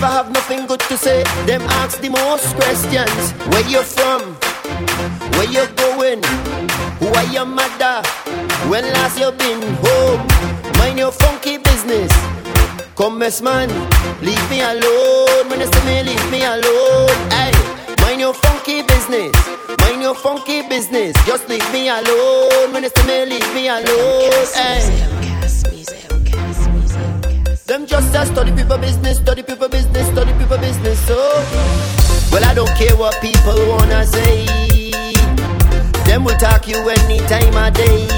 Never have nothing good to say. Them ask the most questions. Where you from? Where you going? Who are your mother? When last you been home? Mind your funky business. Come, mess man, leave me alone. When you see me, leave me alone. Hey, mind your funky business. Mind your funky business. Just leave me alone. When you see me, leave me alone. Hey. Them just a study people business, study people business, study people business. So, well, I don't care what people wanna say. Them will talk you any time of day.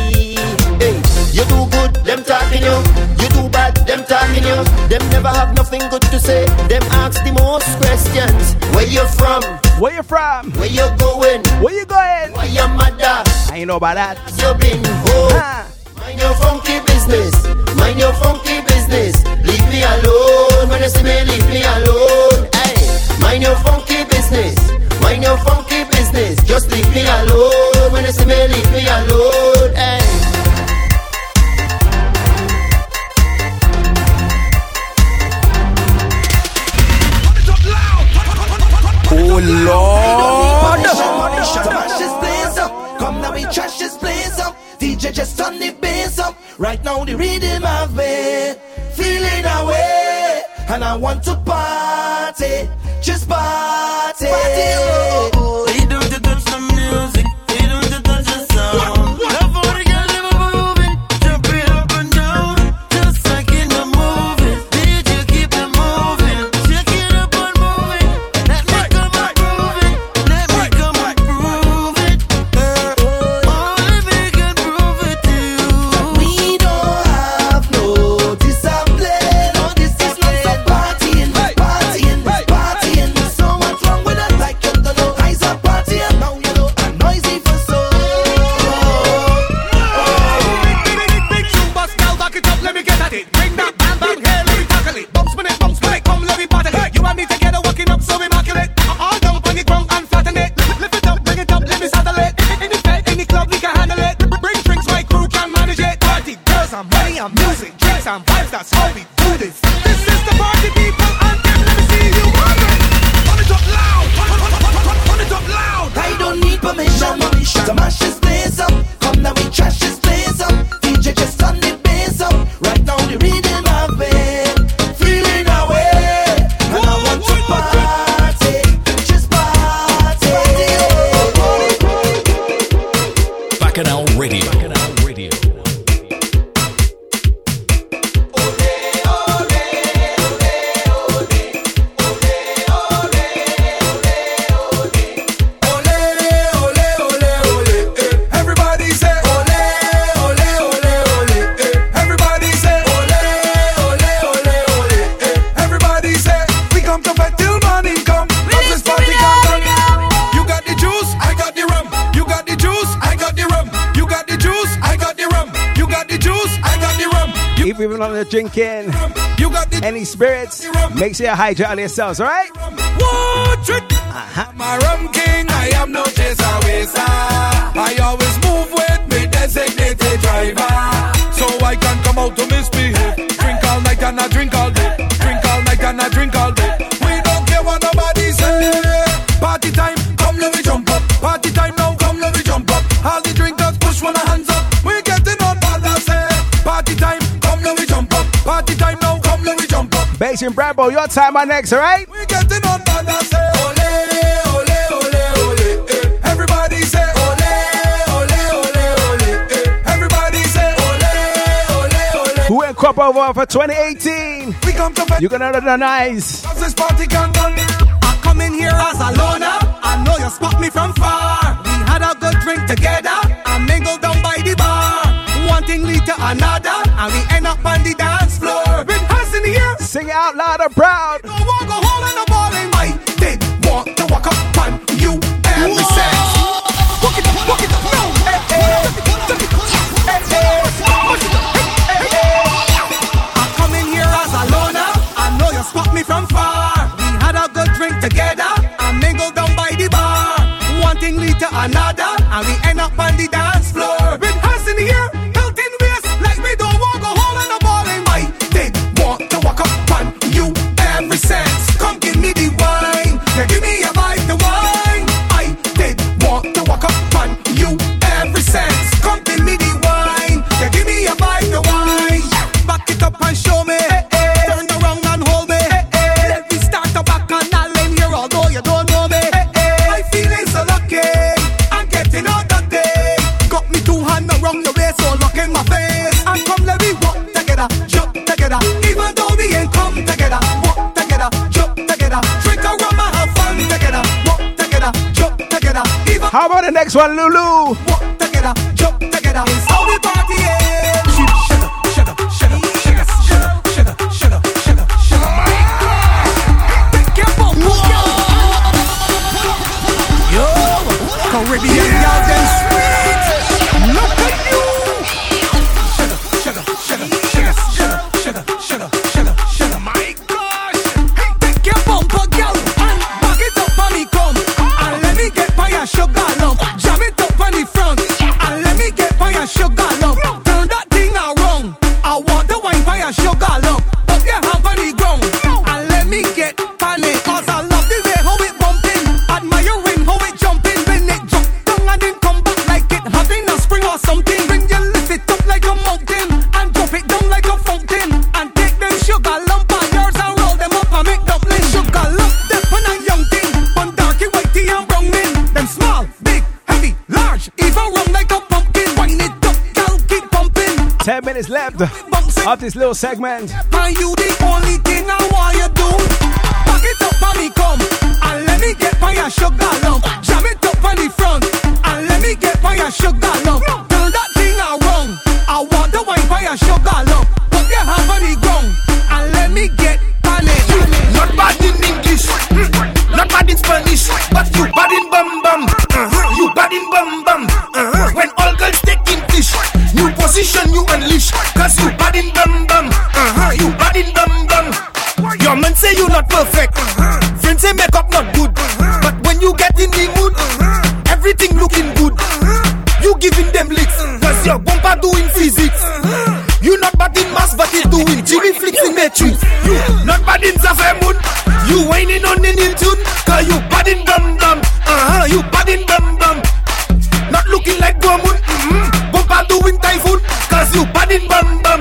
Hey, you do good, them talking you. You do bad, them talking you. Them never have nothing good to say. Them ask the most questions. Where you from? Where you from? Where you going? Where you going? Where your mother? I ain't know about that. You been home? Mind your funky business. Mind your funky business business. Leave me alone when you see me, leave me alone. Hey, mind your funky business. Mind your funky business. Just leave me alone when you see me, leave me alone. Hey. Oh Lord! Come now we trash this place up. DJ just turn the bass up. Right now the rhythm of it feeling away, and I want to party, just party. party oh. that's how we do. drinking, any spirits, make sure you hydrate yourselves, alright? Uh-huh. I'm a rum king, I am no chaser. I always move with me designated driver. So I can come out to misbehave. Drink all night and I drink all day. Drink all night and I drink all day. Martin Bradbo. Your time My next, all right? We're getting on balance. We're crop over for 2018. We come to You're gonna look nice. This party can I come in here as a loner. I know you spot me from far. We had a good drink together. I mingled down by the bar. One thing lead to another. And we end up on the Sing it out loud and proud. sexual, Lulu. This little segment. And you the only thing I want you do. Back it up on me come and let me get by your sugar lump. Jam it up on the front and let me get by your sugar lump. Turn that thing around. I want the wine by your sugar lump. Put your hand on the ground and let me get on it. Not bad in English, not bad in Spanish, but you bad in bum bum. Uh-huh. You bad in bum bum. New position you unleash. Cause you bad in bum bum. Uh-huh. You bad in bum bum. Your man say you not perfect. Friends say makeup not good. But when you get in the mood, everything looking good. You giving them licks. Cause your bumper doing physics. You not bad in mass, but it doing Jimmy flicks in matrix. You not bad in Zafemun. You whining on new tune. Cause you bad in dum dum. Uh huh. You bad in dum dum. Not looking like Gomun. Mm-hmm. Bumper doing typhoon. Cause you bad in bum bum.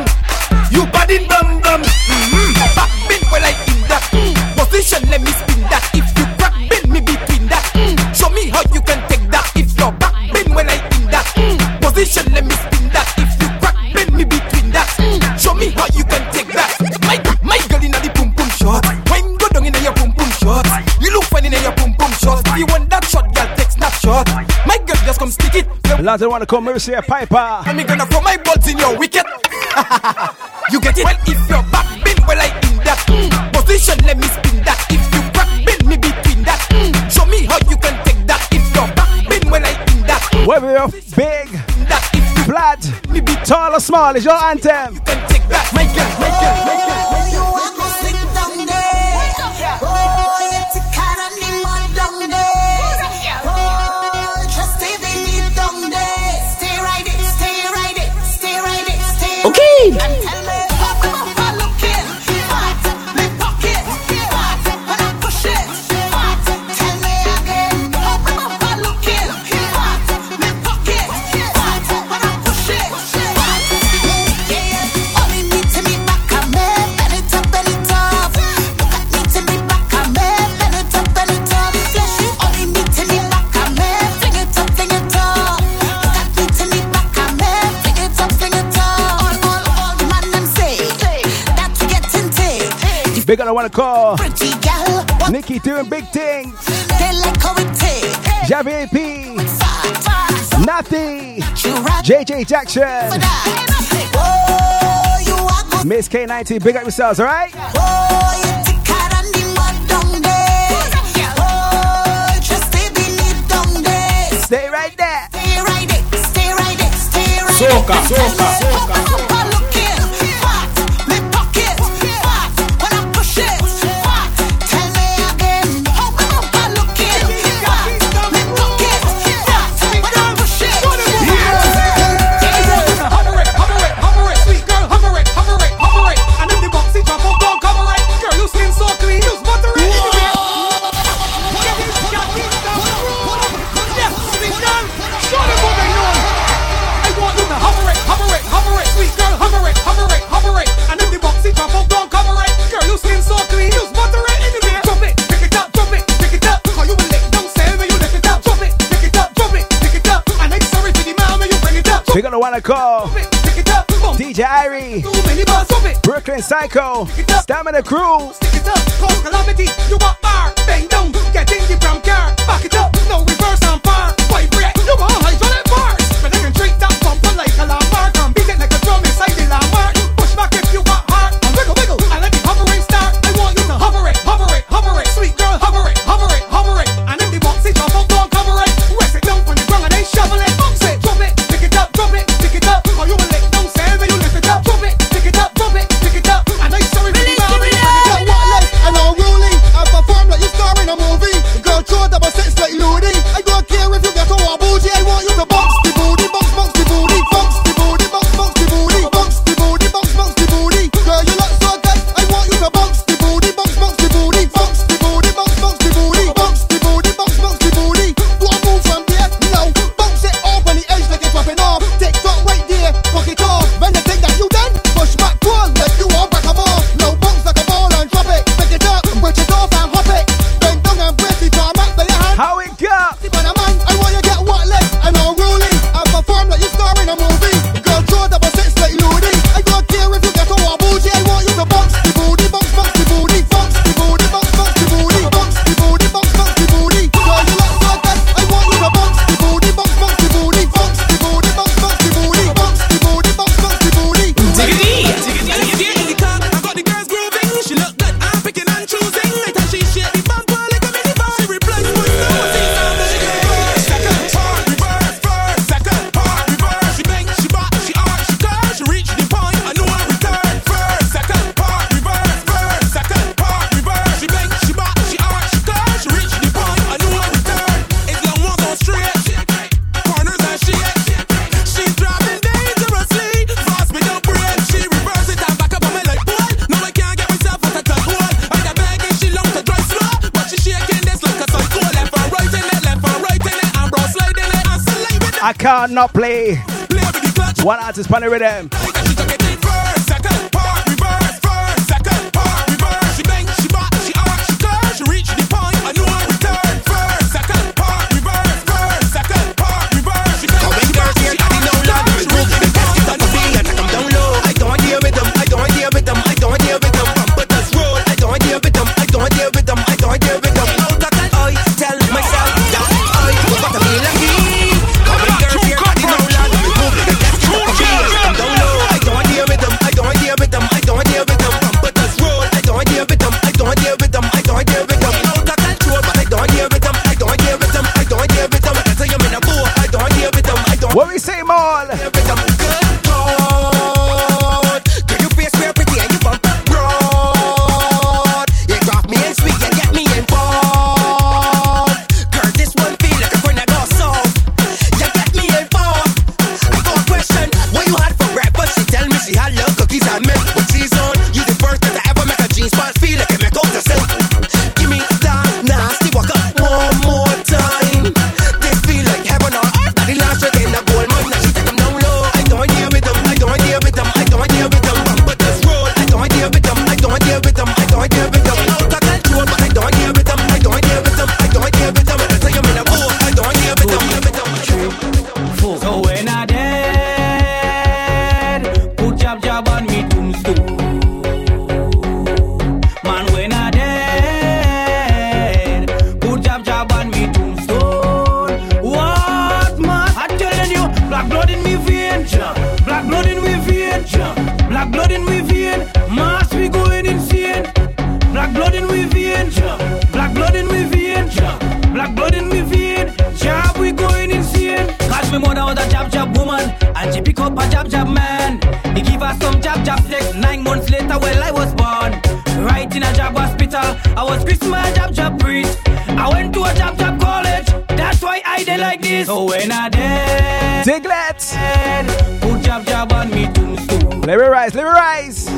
You bad in bum bum. Mm-hmm. Back bend well I in that. Mm. Position let me spin that. If you crack bend me between that. Mm. Show me how you can take that. If your back bend well I in that. Mm. Position let me spin that. If you crack bend me between that. Mm. Show me how you can take that. My my girl in the pum pum shot. Wine go down in your pum pum shot. You look funny in your pum pum shot. You want that shot, girl take snapshot. My just come stick it. Lads, I want to call Mercy a Piper. I'm gonna throw my balls in your wicket. you get it? Well, if your back bend well I in that mm. position, let me spin that. If you crack bend me between that, mm. show me how you can take that. If your back bend well I in that. Whether you're big, flat, me be tall or small, is your anthem. You can take that, Make it, my girl, my girl. Stay take. Big I want to call Pretty Nikki doing big things. they like how it take. Javi P. Natty. JJ Jackson. Oh, you are good. Miss K90, big up yourselves, alright? Oh, you take care of the mud down there. Oh, just stay beneath down there. Stay right there. Stay right there, stay right there, stay right Soca, there. soca, bring it up. Big want to call Pick it up. DJ Irie. Too many bars, drop it. Brooklyn Psycho. Stamina Crew. Stick it up, cause calamity. You want R, bang down, get in the brown car. Back it up, no reverse and far. Vibrate, you want hydraulic bars. Not play one artist on the rhythm. Jab woman, and she pick up a jab jab man. He give her some jab jab sex. Nine months later, well I was born. Right in a jab hospital, I was Christmas jab jab priest. I went to a jab jab college. That's why I did like this. So when I dead, Diglets, put jab jab on me tombstone. Let me rise, let me rise.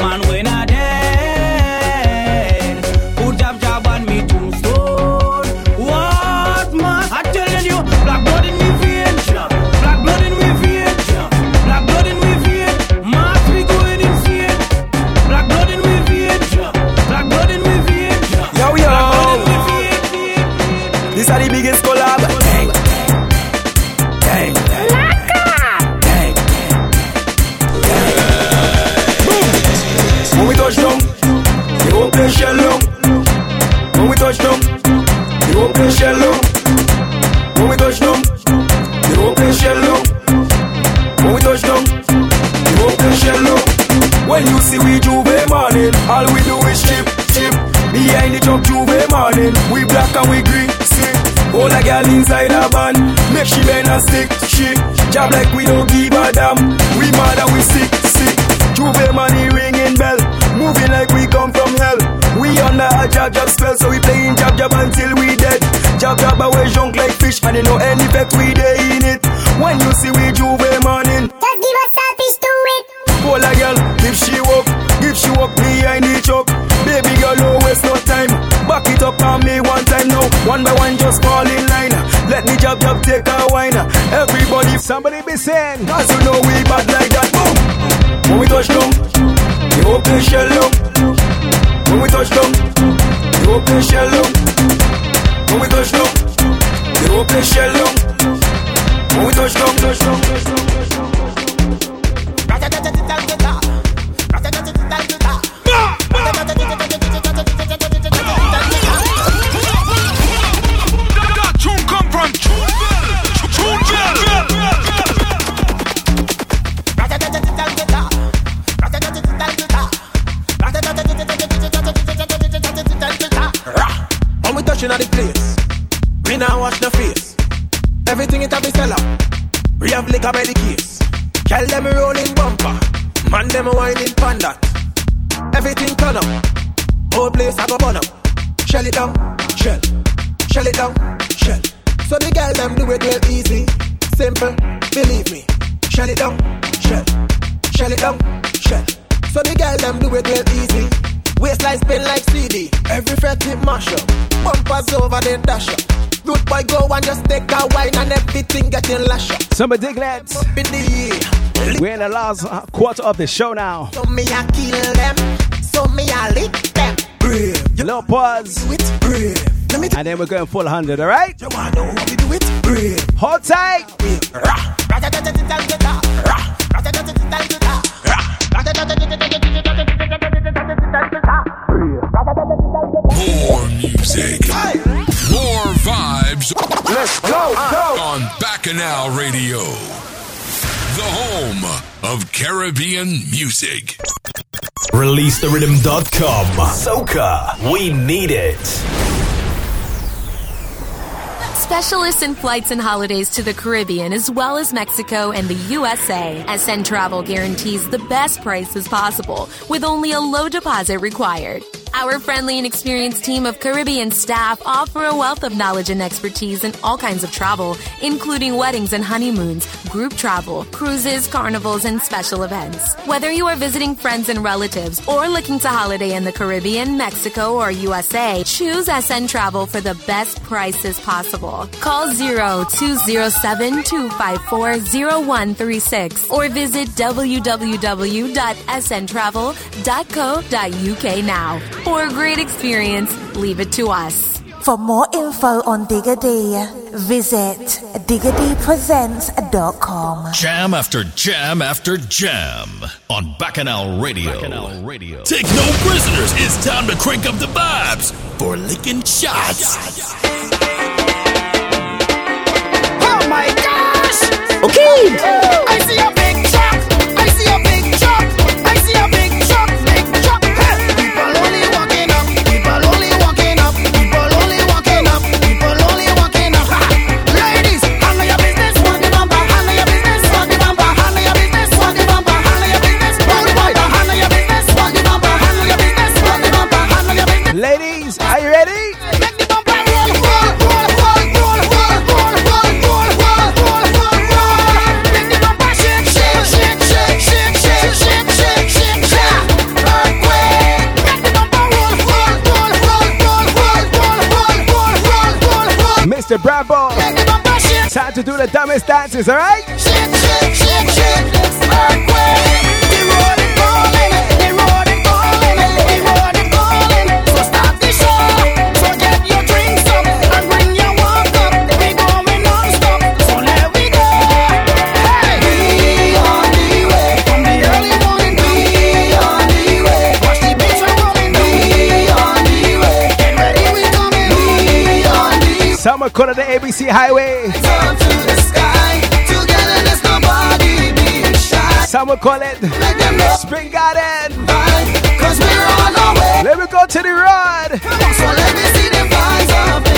Man, when I dead, make she bend and stick, she. Job like we don't give a damn, we mad and we sick, sick. J'ouvert money ringing bell, moving like we come from hell. We under a jab jab spell, so we playing jab jab until we dead. Jab jab away junk like fish, and you know any effect we day in it. When you see we J'ouvert morning, just give us selfish to it. Call a girl, if she walk, if she walk behind the truck. Baby girl, no waste no time. Back it up on me one time now. One by one, just fall in. Let me jab jab take a wine. Everybody, somebody be saying, cause you know we bad like that. Boom. When we touch down, the place shell down. When we touch down, the place shell down. When we touch down, the place shell down. When we touch down, touch down, go burn. Shell it down, shell, shell it down, shell. So the girl them do it real easy, simple, believe me. Shell it down, shell, shell it down, shell. So the girl them do it real easy. Waistline spin like CD, every fret hit mash up. Bumpers over the dash up. Root boy go and just take a wine and everything getting lash up. Summer diglets. We're in the last quarter of the show now. So me I kill them, so me I lick them brave. Little pause. Do it brave. Do and then we're going full 100, alright? You wanna know how we do it brave. Hold tight. More music. More vibes. Let's go, go. On Bacchanal Radio. The home of Caribbean music. ReleaseTheRhythm.com. Soca, we need it. Specialists in flights and holidays to the Caribbean as well as Mexico and the USA. SN Travel guarantees the best prices possible with only a low deposit required. Our friendly and experienced team of Caribbean staff offer a wealth of knowledge and expertise in all kinds of travel, including weddings and honeymoons, group travel, cruises, carnivals, and special events. Whether you are visiting friends and relatives or looking to holiday in the Caribbean, Mexico, or USA, choose SN Travel for the best prices possible. Call 0207-254-0136 or visit www.sntravel.co.uk now. For a great experience, leave it to us. For more info on Digger D, visit diggerdeepresents.com. Jam after jam after jam on Bacchanal Radio. Bacchanal Radio. Take no prisoners. It's time to crank up the vibes for licking shots. Oh my gosh! Okay. I see a big Time to do the dumbest dances, alright? I'ma the ABC highway. Some will call it Spring Garden. Vibe, Let me go to the road. So let me see the vibes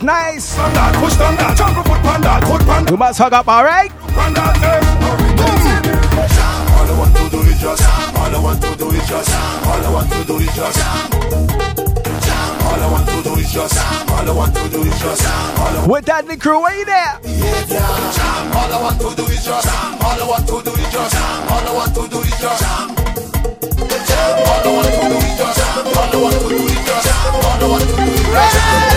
is nice. You must hug up, alright? All I want to do is just All I want to do is just All I want to do is just All I want to do is just All I want to do is just With that crew, where you there? All I want to do is just All I want to do is just All I want to do is just All I want to do is just All I want to do is just All I want to do is just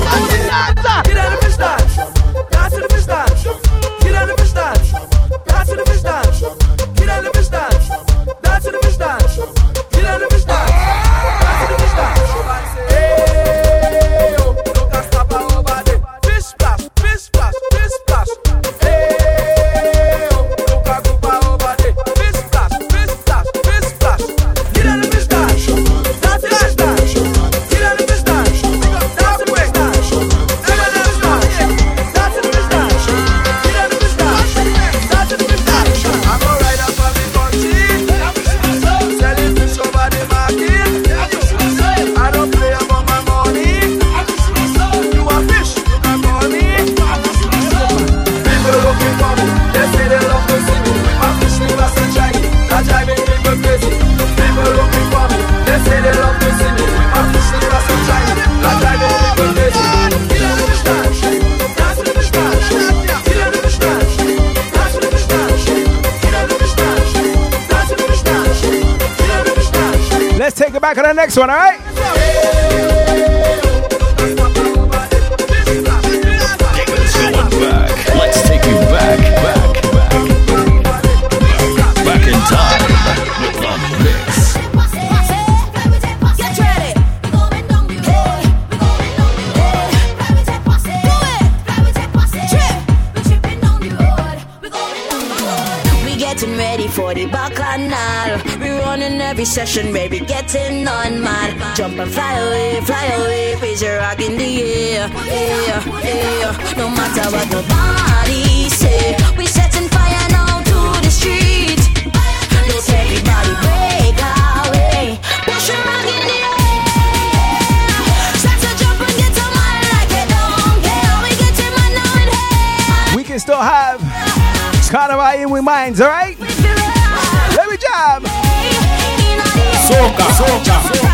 back on the next one, all right? Back. Let's take you back, back, back, back in time with the ready for the bacchanal. In every session, baby, getting on my Jump and fly away, fly away, raise your rock in the air, air, air. No matter what nobody say, we setting fire now to the street. Let everybody break away. way, push your rock in the air. Still have Carnival in with minds, alright? Let me jam! soca, soca. soca.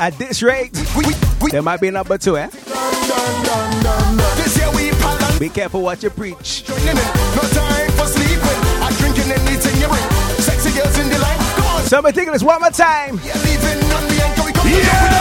At this rate, there might be number two, eh? Be careful what you preach. No time for sleeping. I. Sexy girls in the line. Come on. Somebody this one more time. Yeah.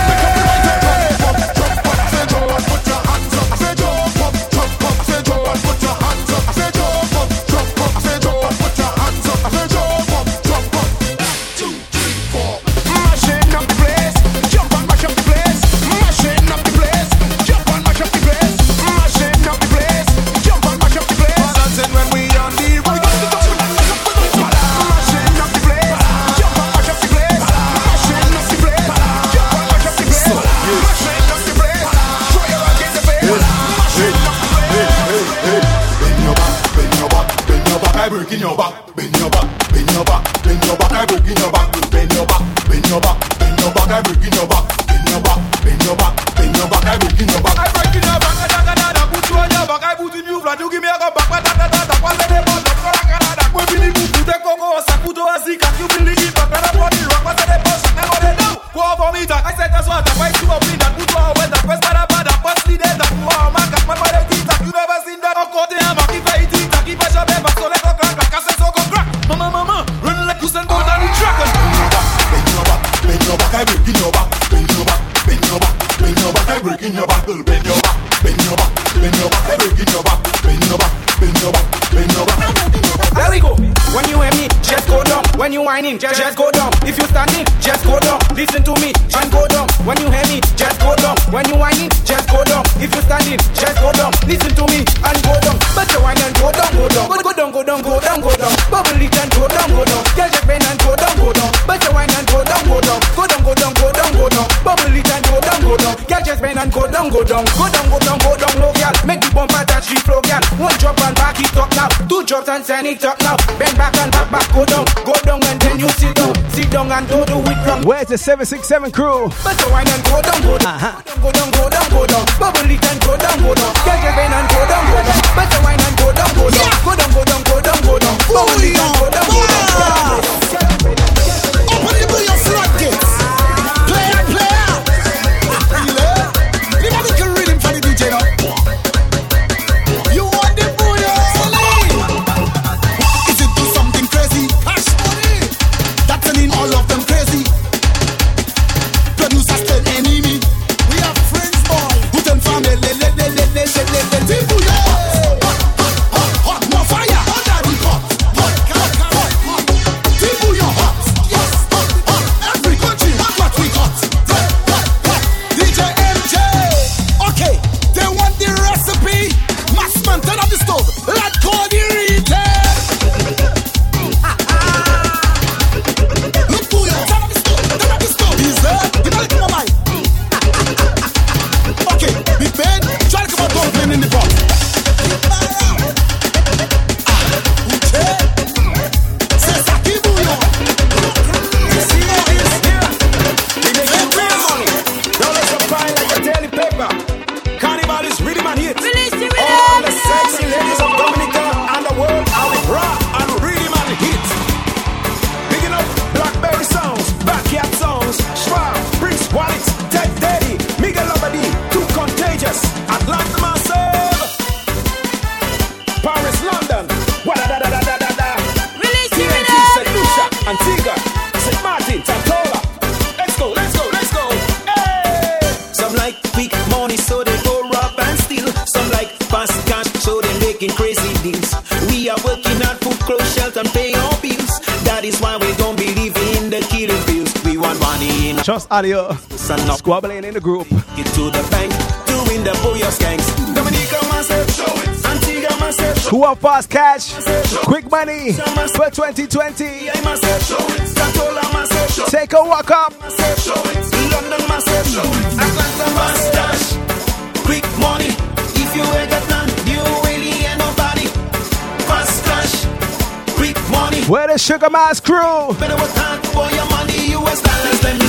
shining, just, just go. the 767 crew. But the wine and go down, go down, uh-huh. go down, go down, go down. Bubble it and go down, go down. Get your vein and go down, go down. But the wine and go down, go down, go down, go down, go down, go down. Bubble it and go down. audio. Squabbling in the group. Get to the bank, doing the booyah skanks. Dominica myself, show it. Antigua myself. Who are fast cash? Quick money for 2020. Take a walk up. London myself, show it. Atlanta mustache. Quick money. If you ain't got none, you really ain't nobody. Fast cash. Quick money. Where the sugar mask crew? Better with time for your money, US dollars. Let me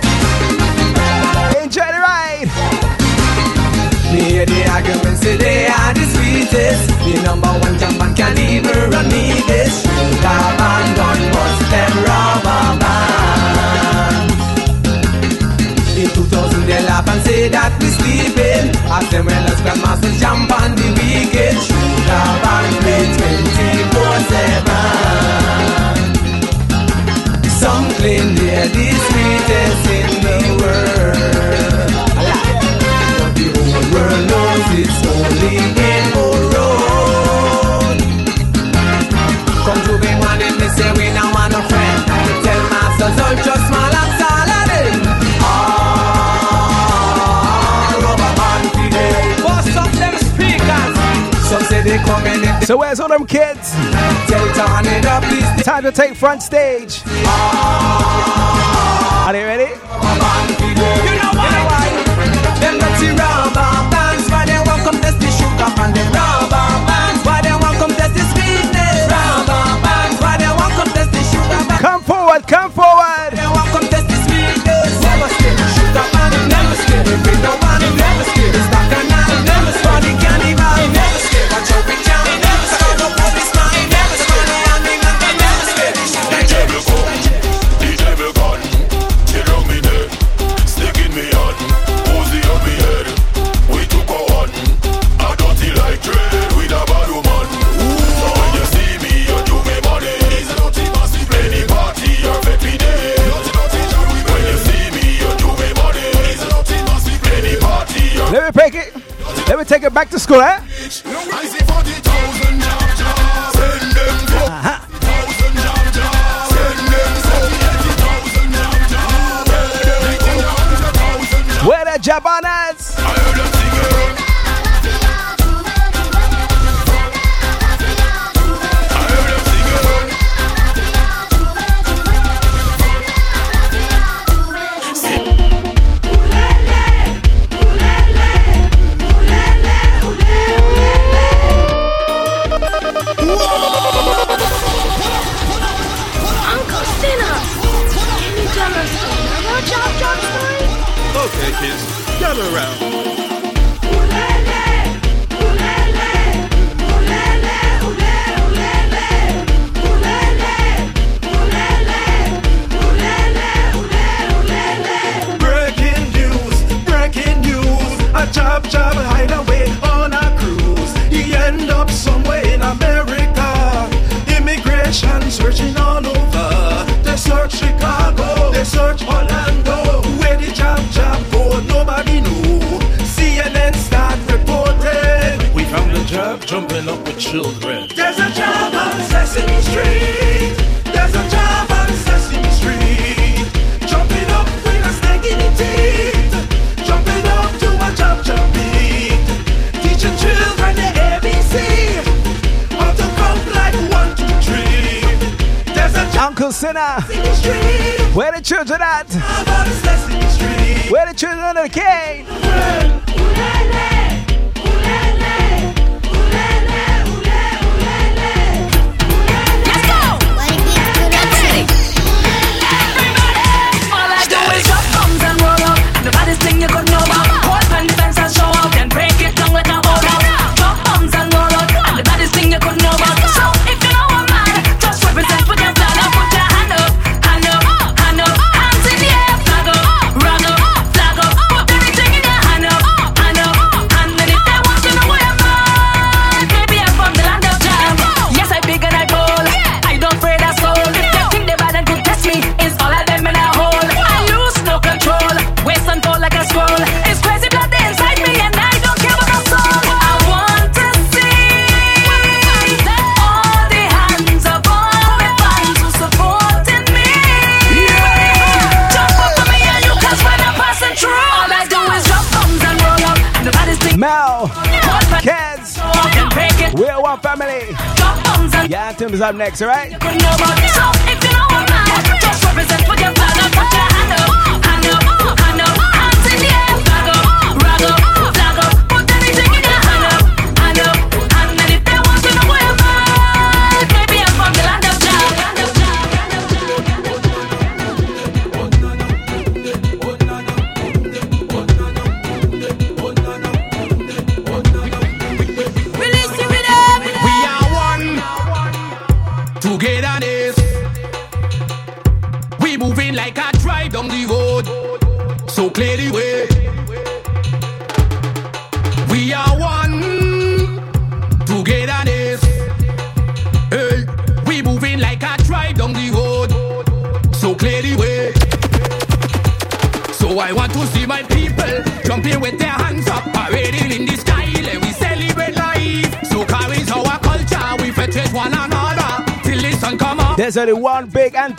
mine. Me the arguments today are the sweetest. The number one champion can even run me this. Rob band. gun bust them rubber band. In 2000 they laugh and say that we sleeping. Ask them well as grandmaster jump on the weekend. Rob band play 24 So where's all them kids? Time to take front stage. Are they ready? get back to school, eh?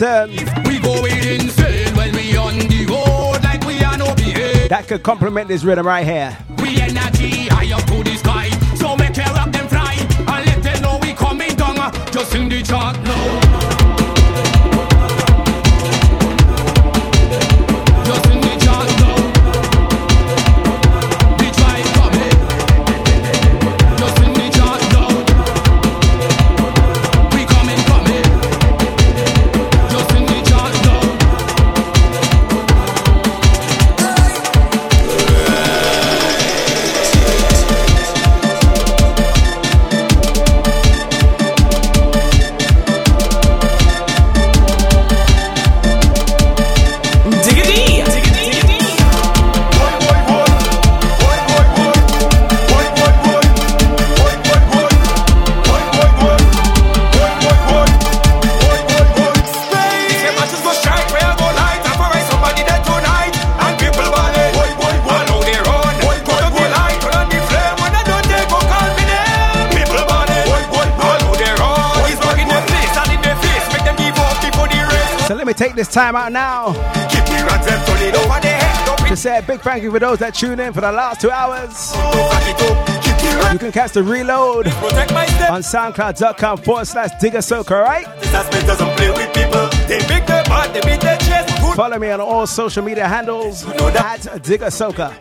then we insane when we on the road like we are no behave. That could complement this rhythm right here. We energy high up to the sky, so make care of them fly and let them know we coming down. Uh, just the chart now. take this time out now to say a big thank you for those that tune in for the last two hours. You can catch the reload on soundcloud.com forward slash digger soaker, right? Follow me on all social media handles at digger soaker.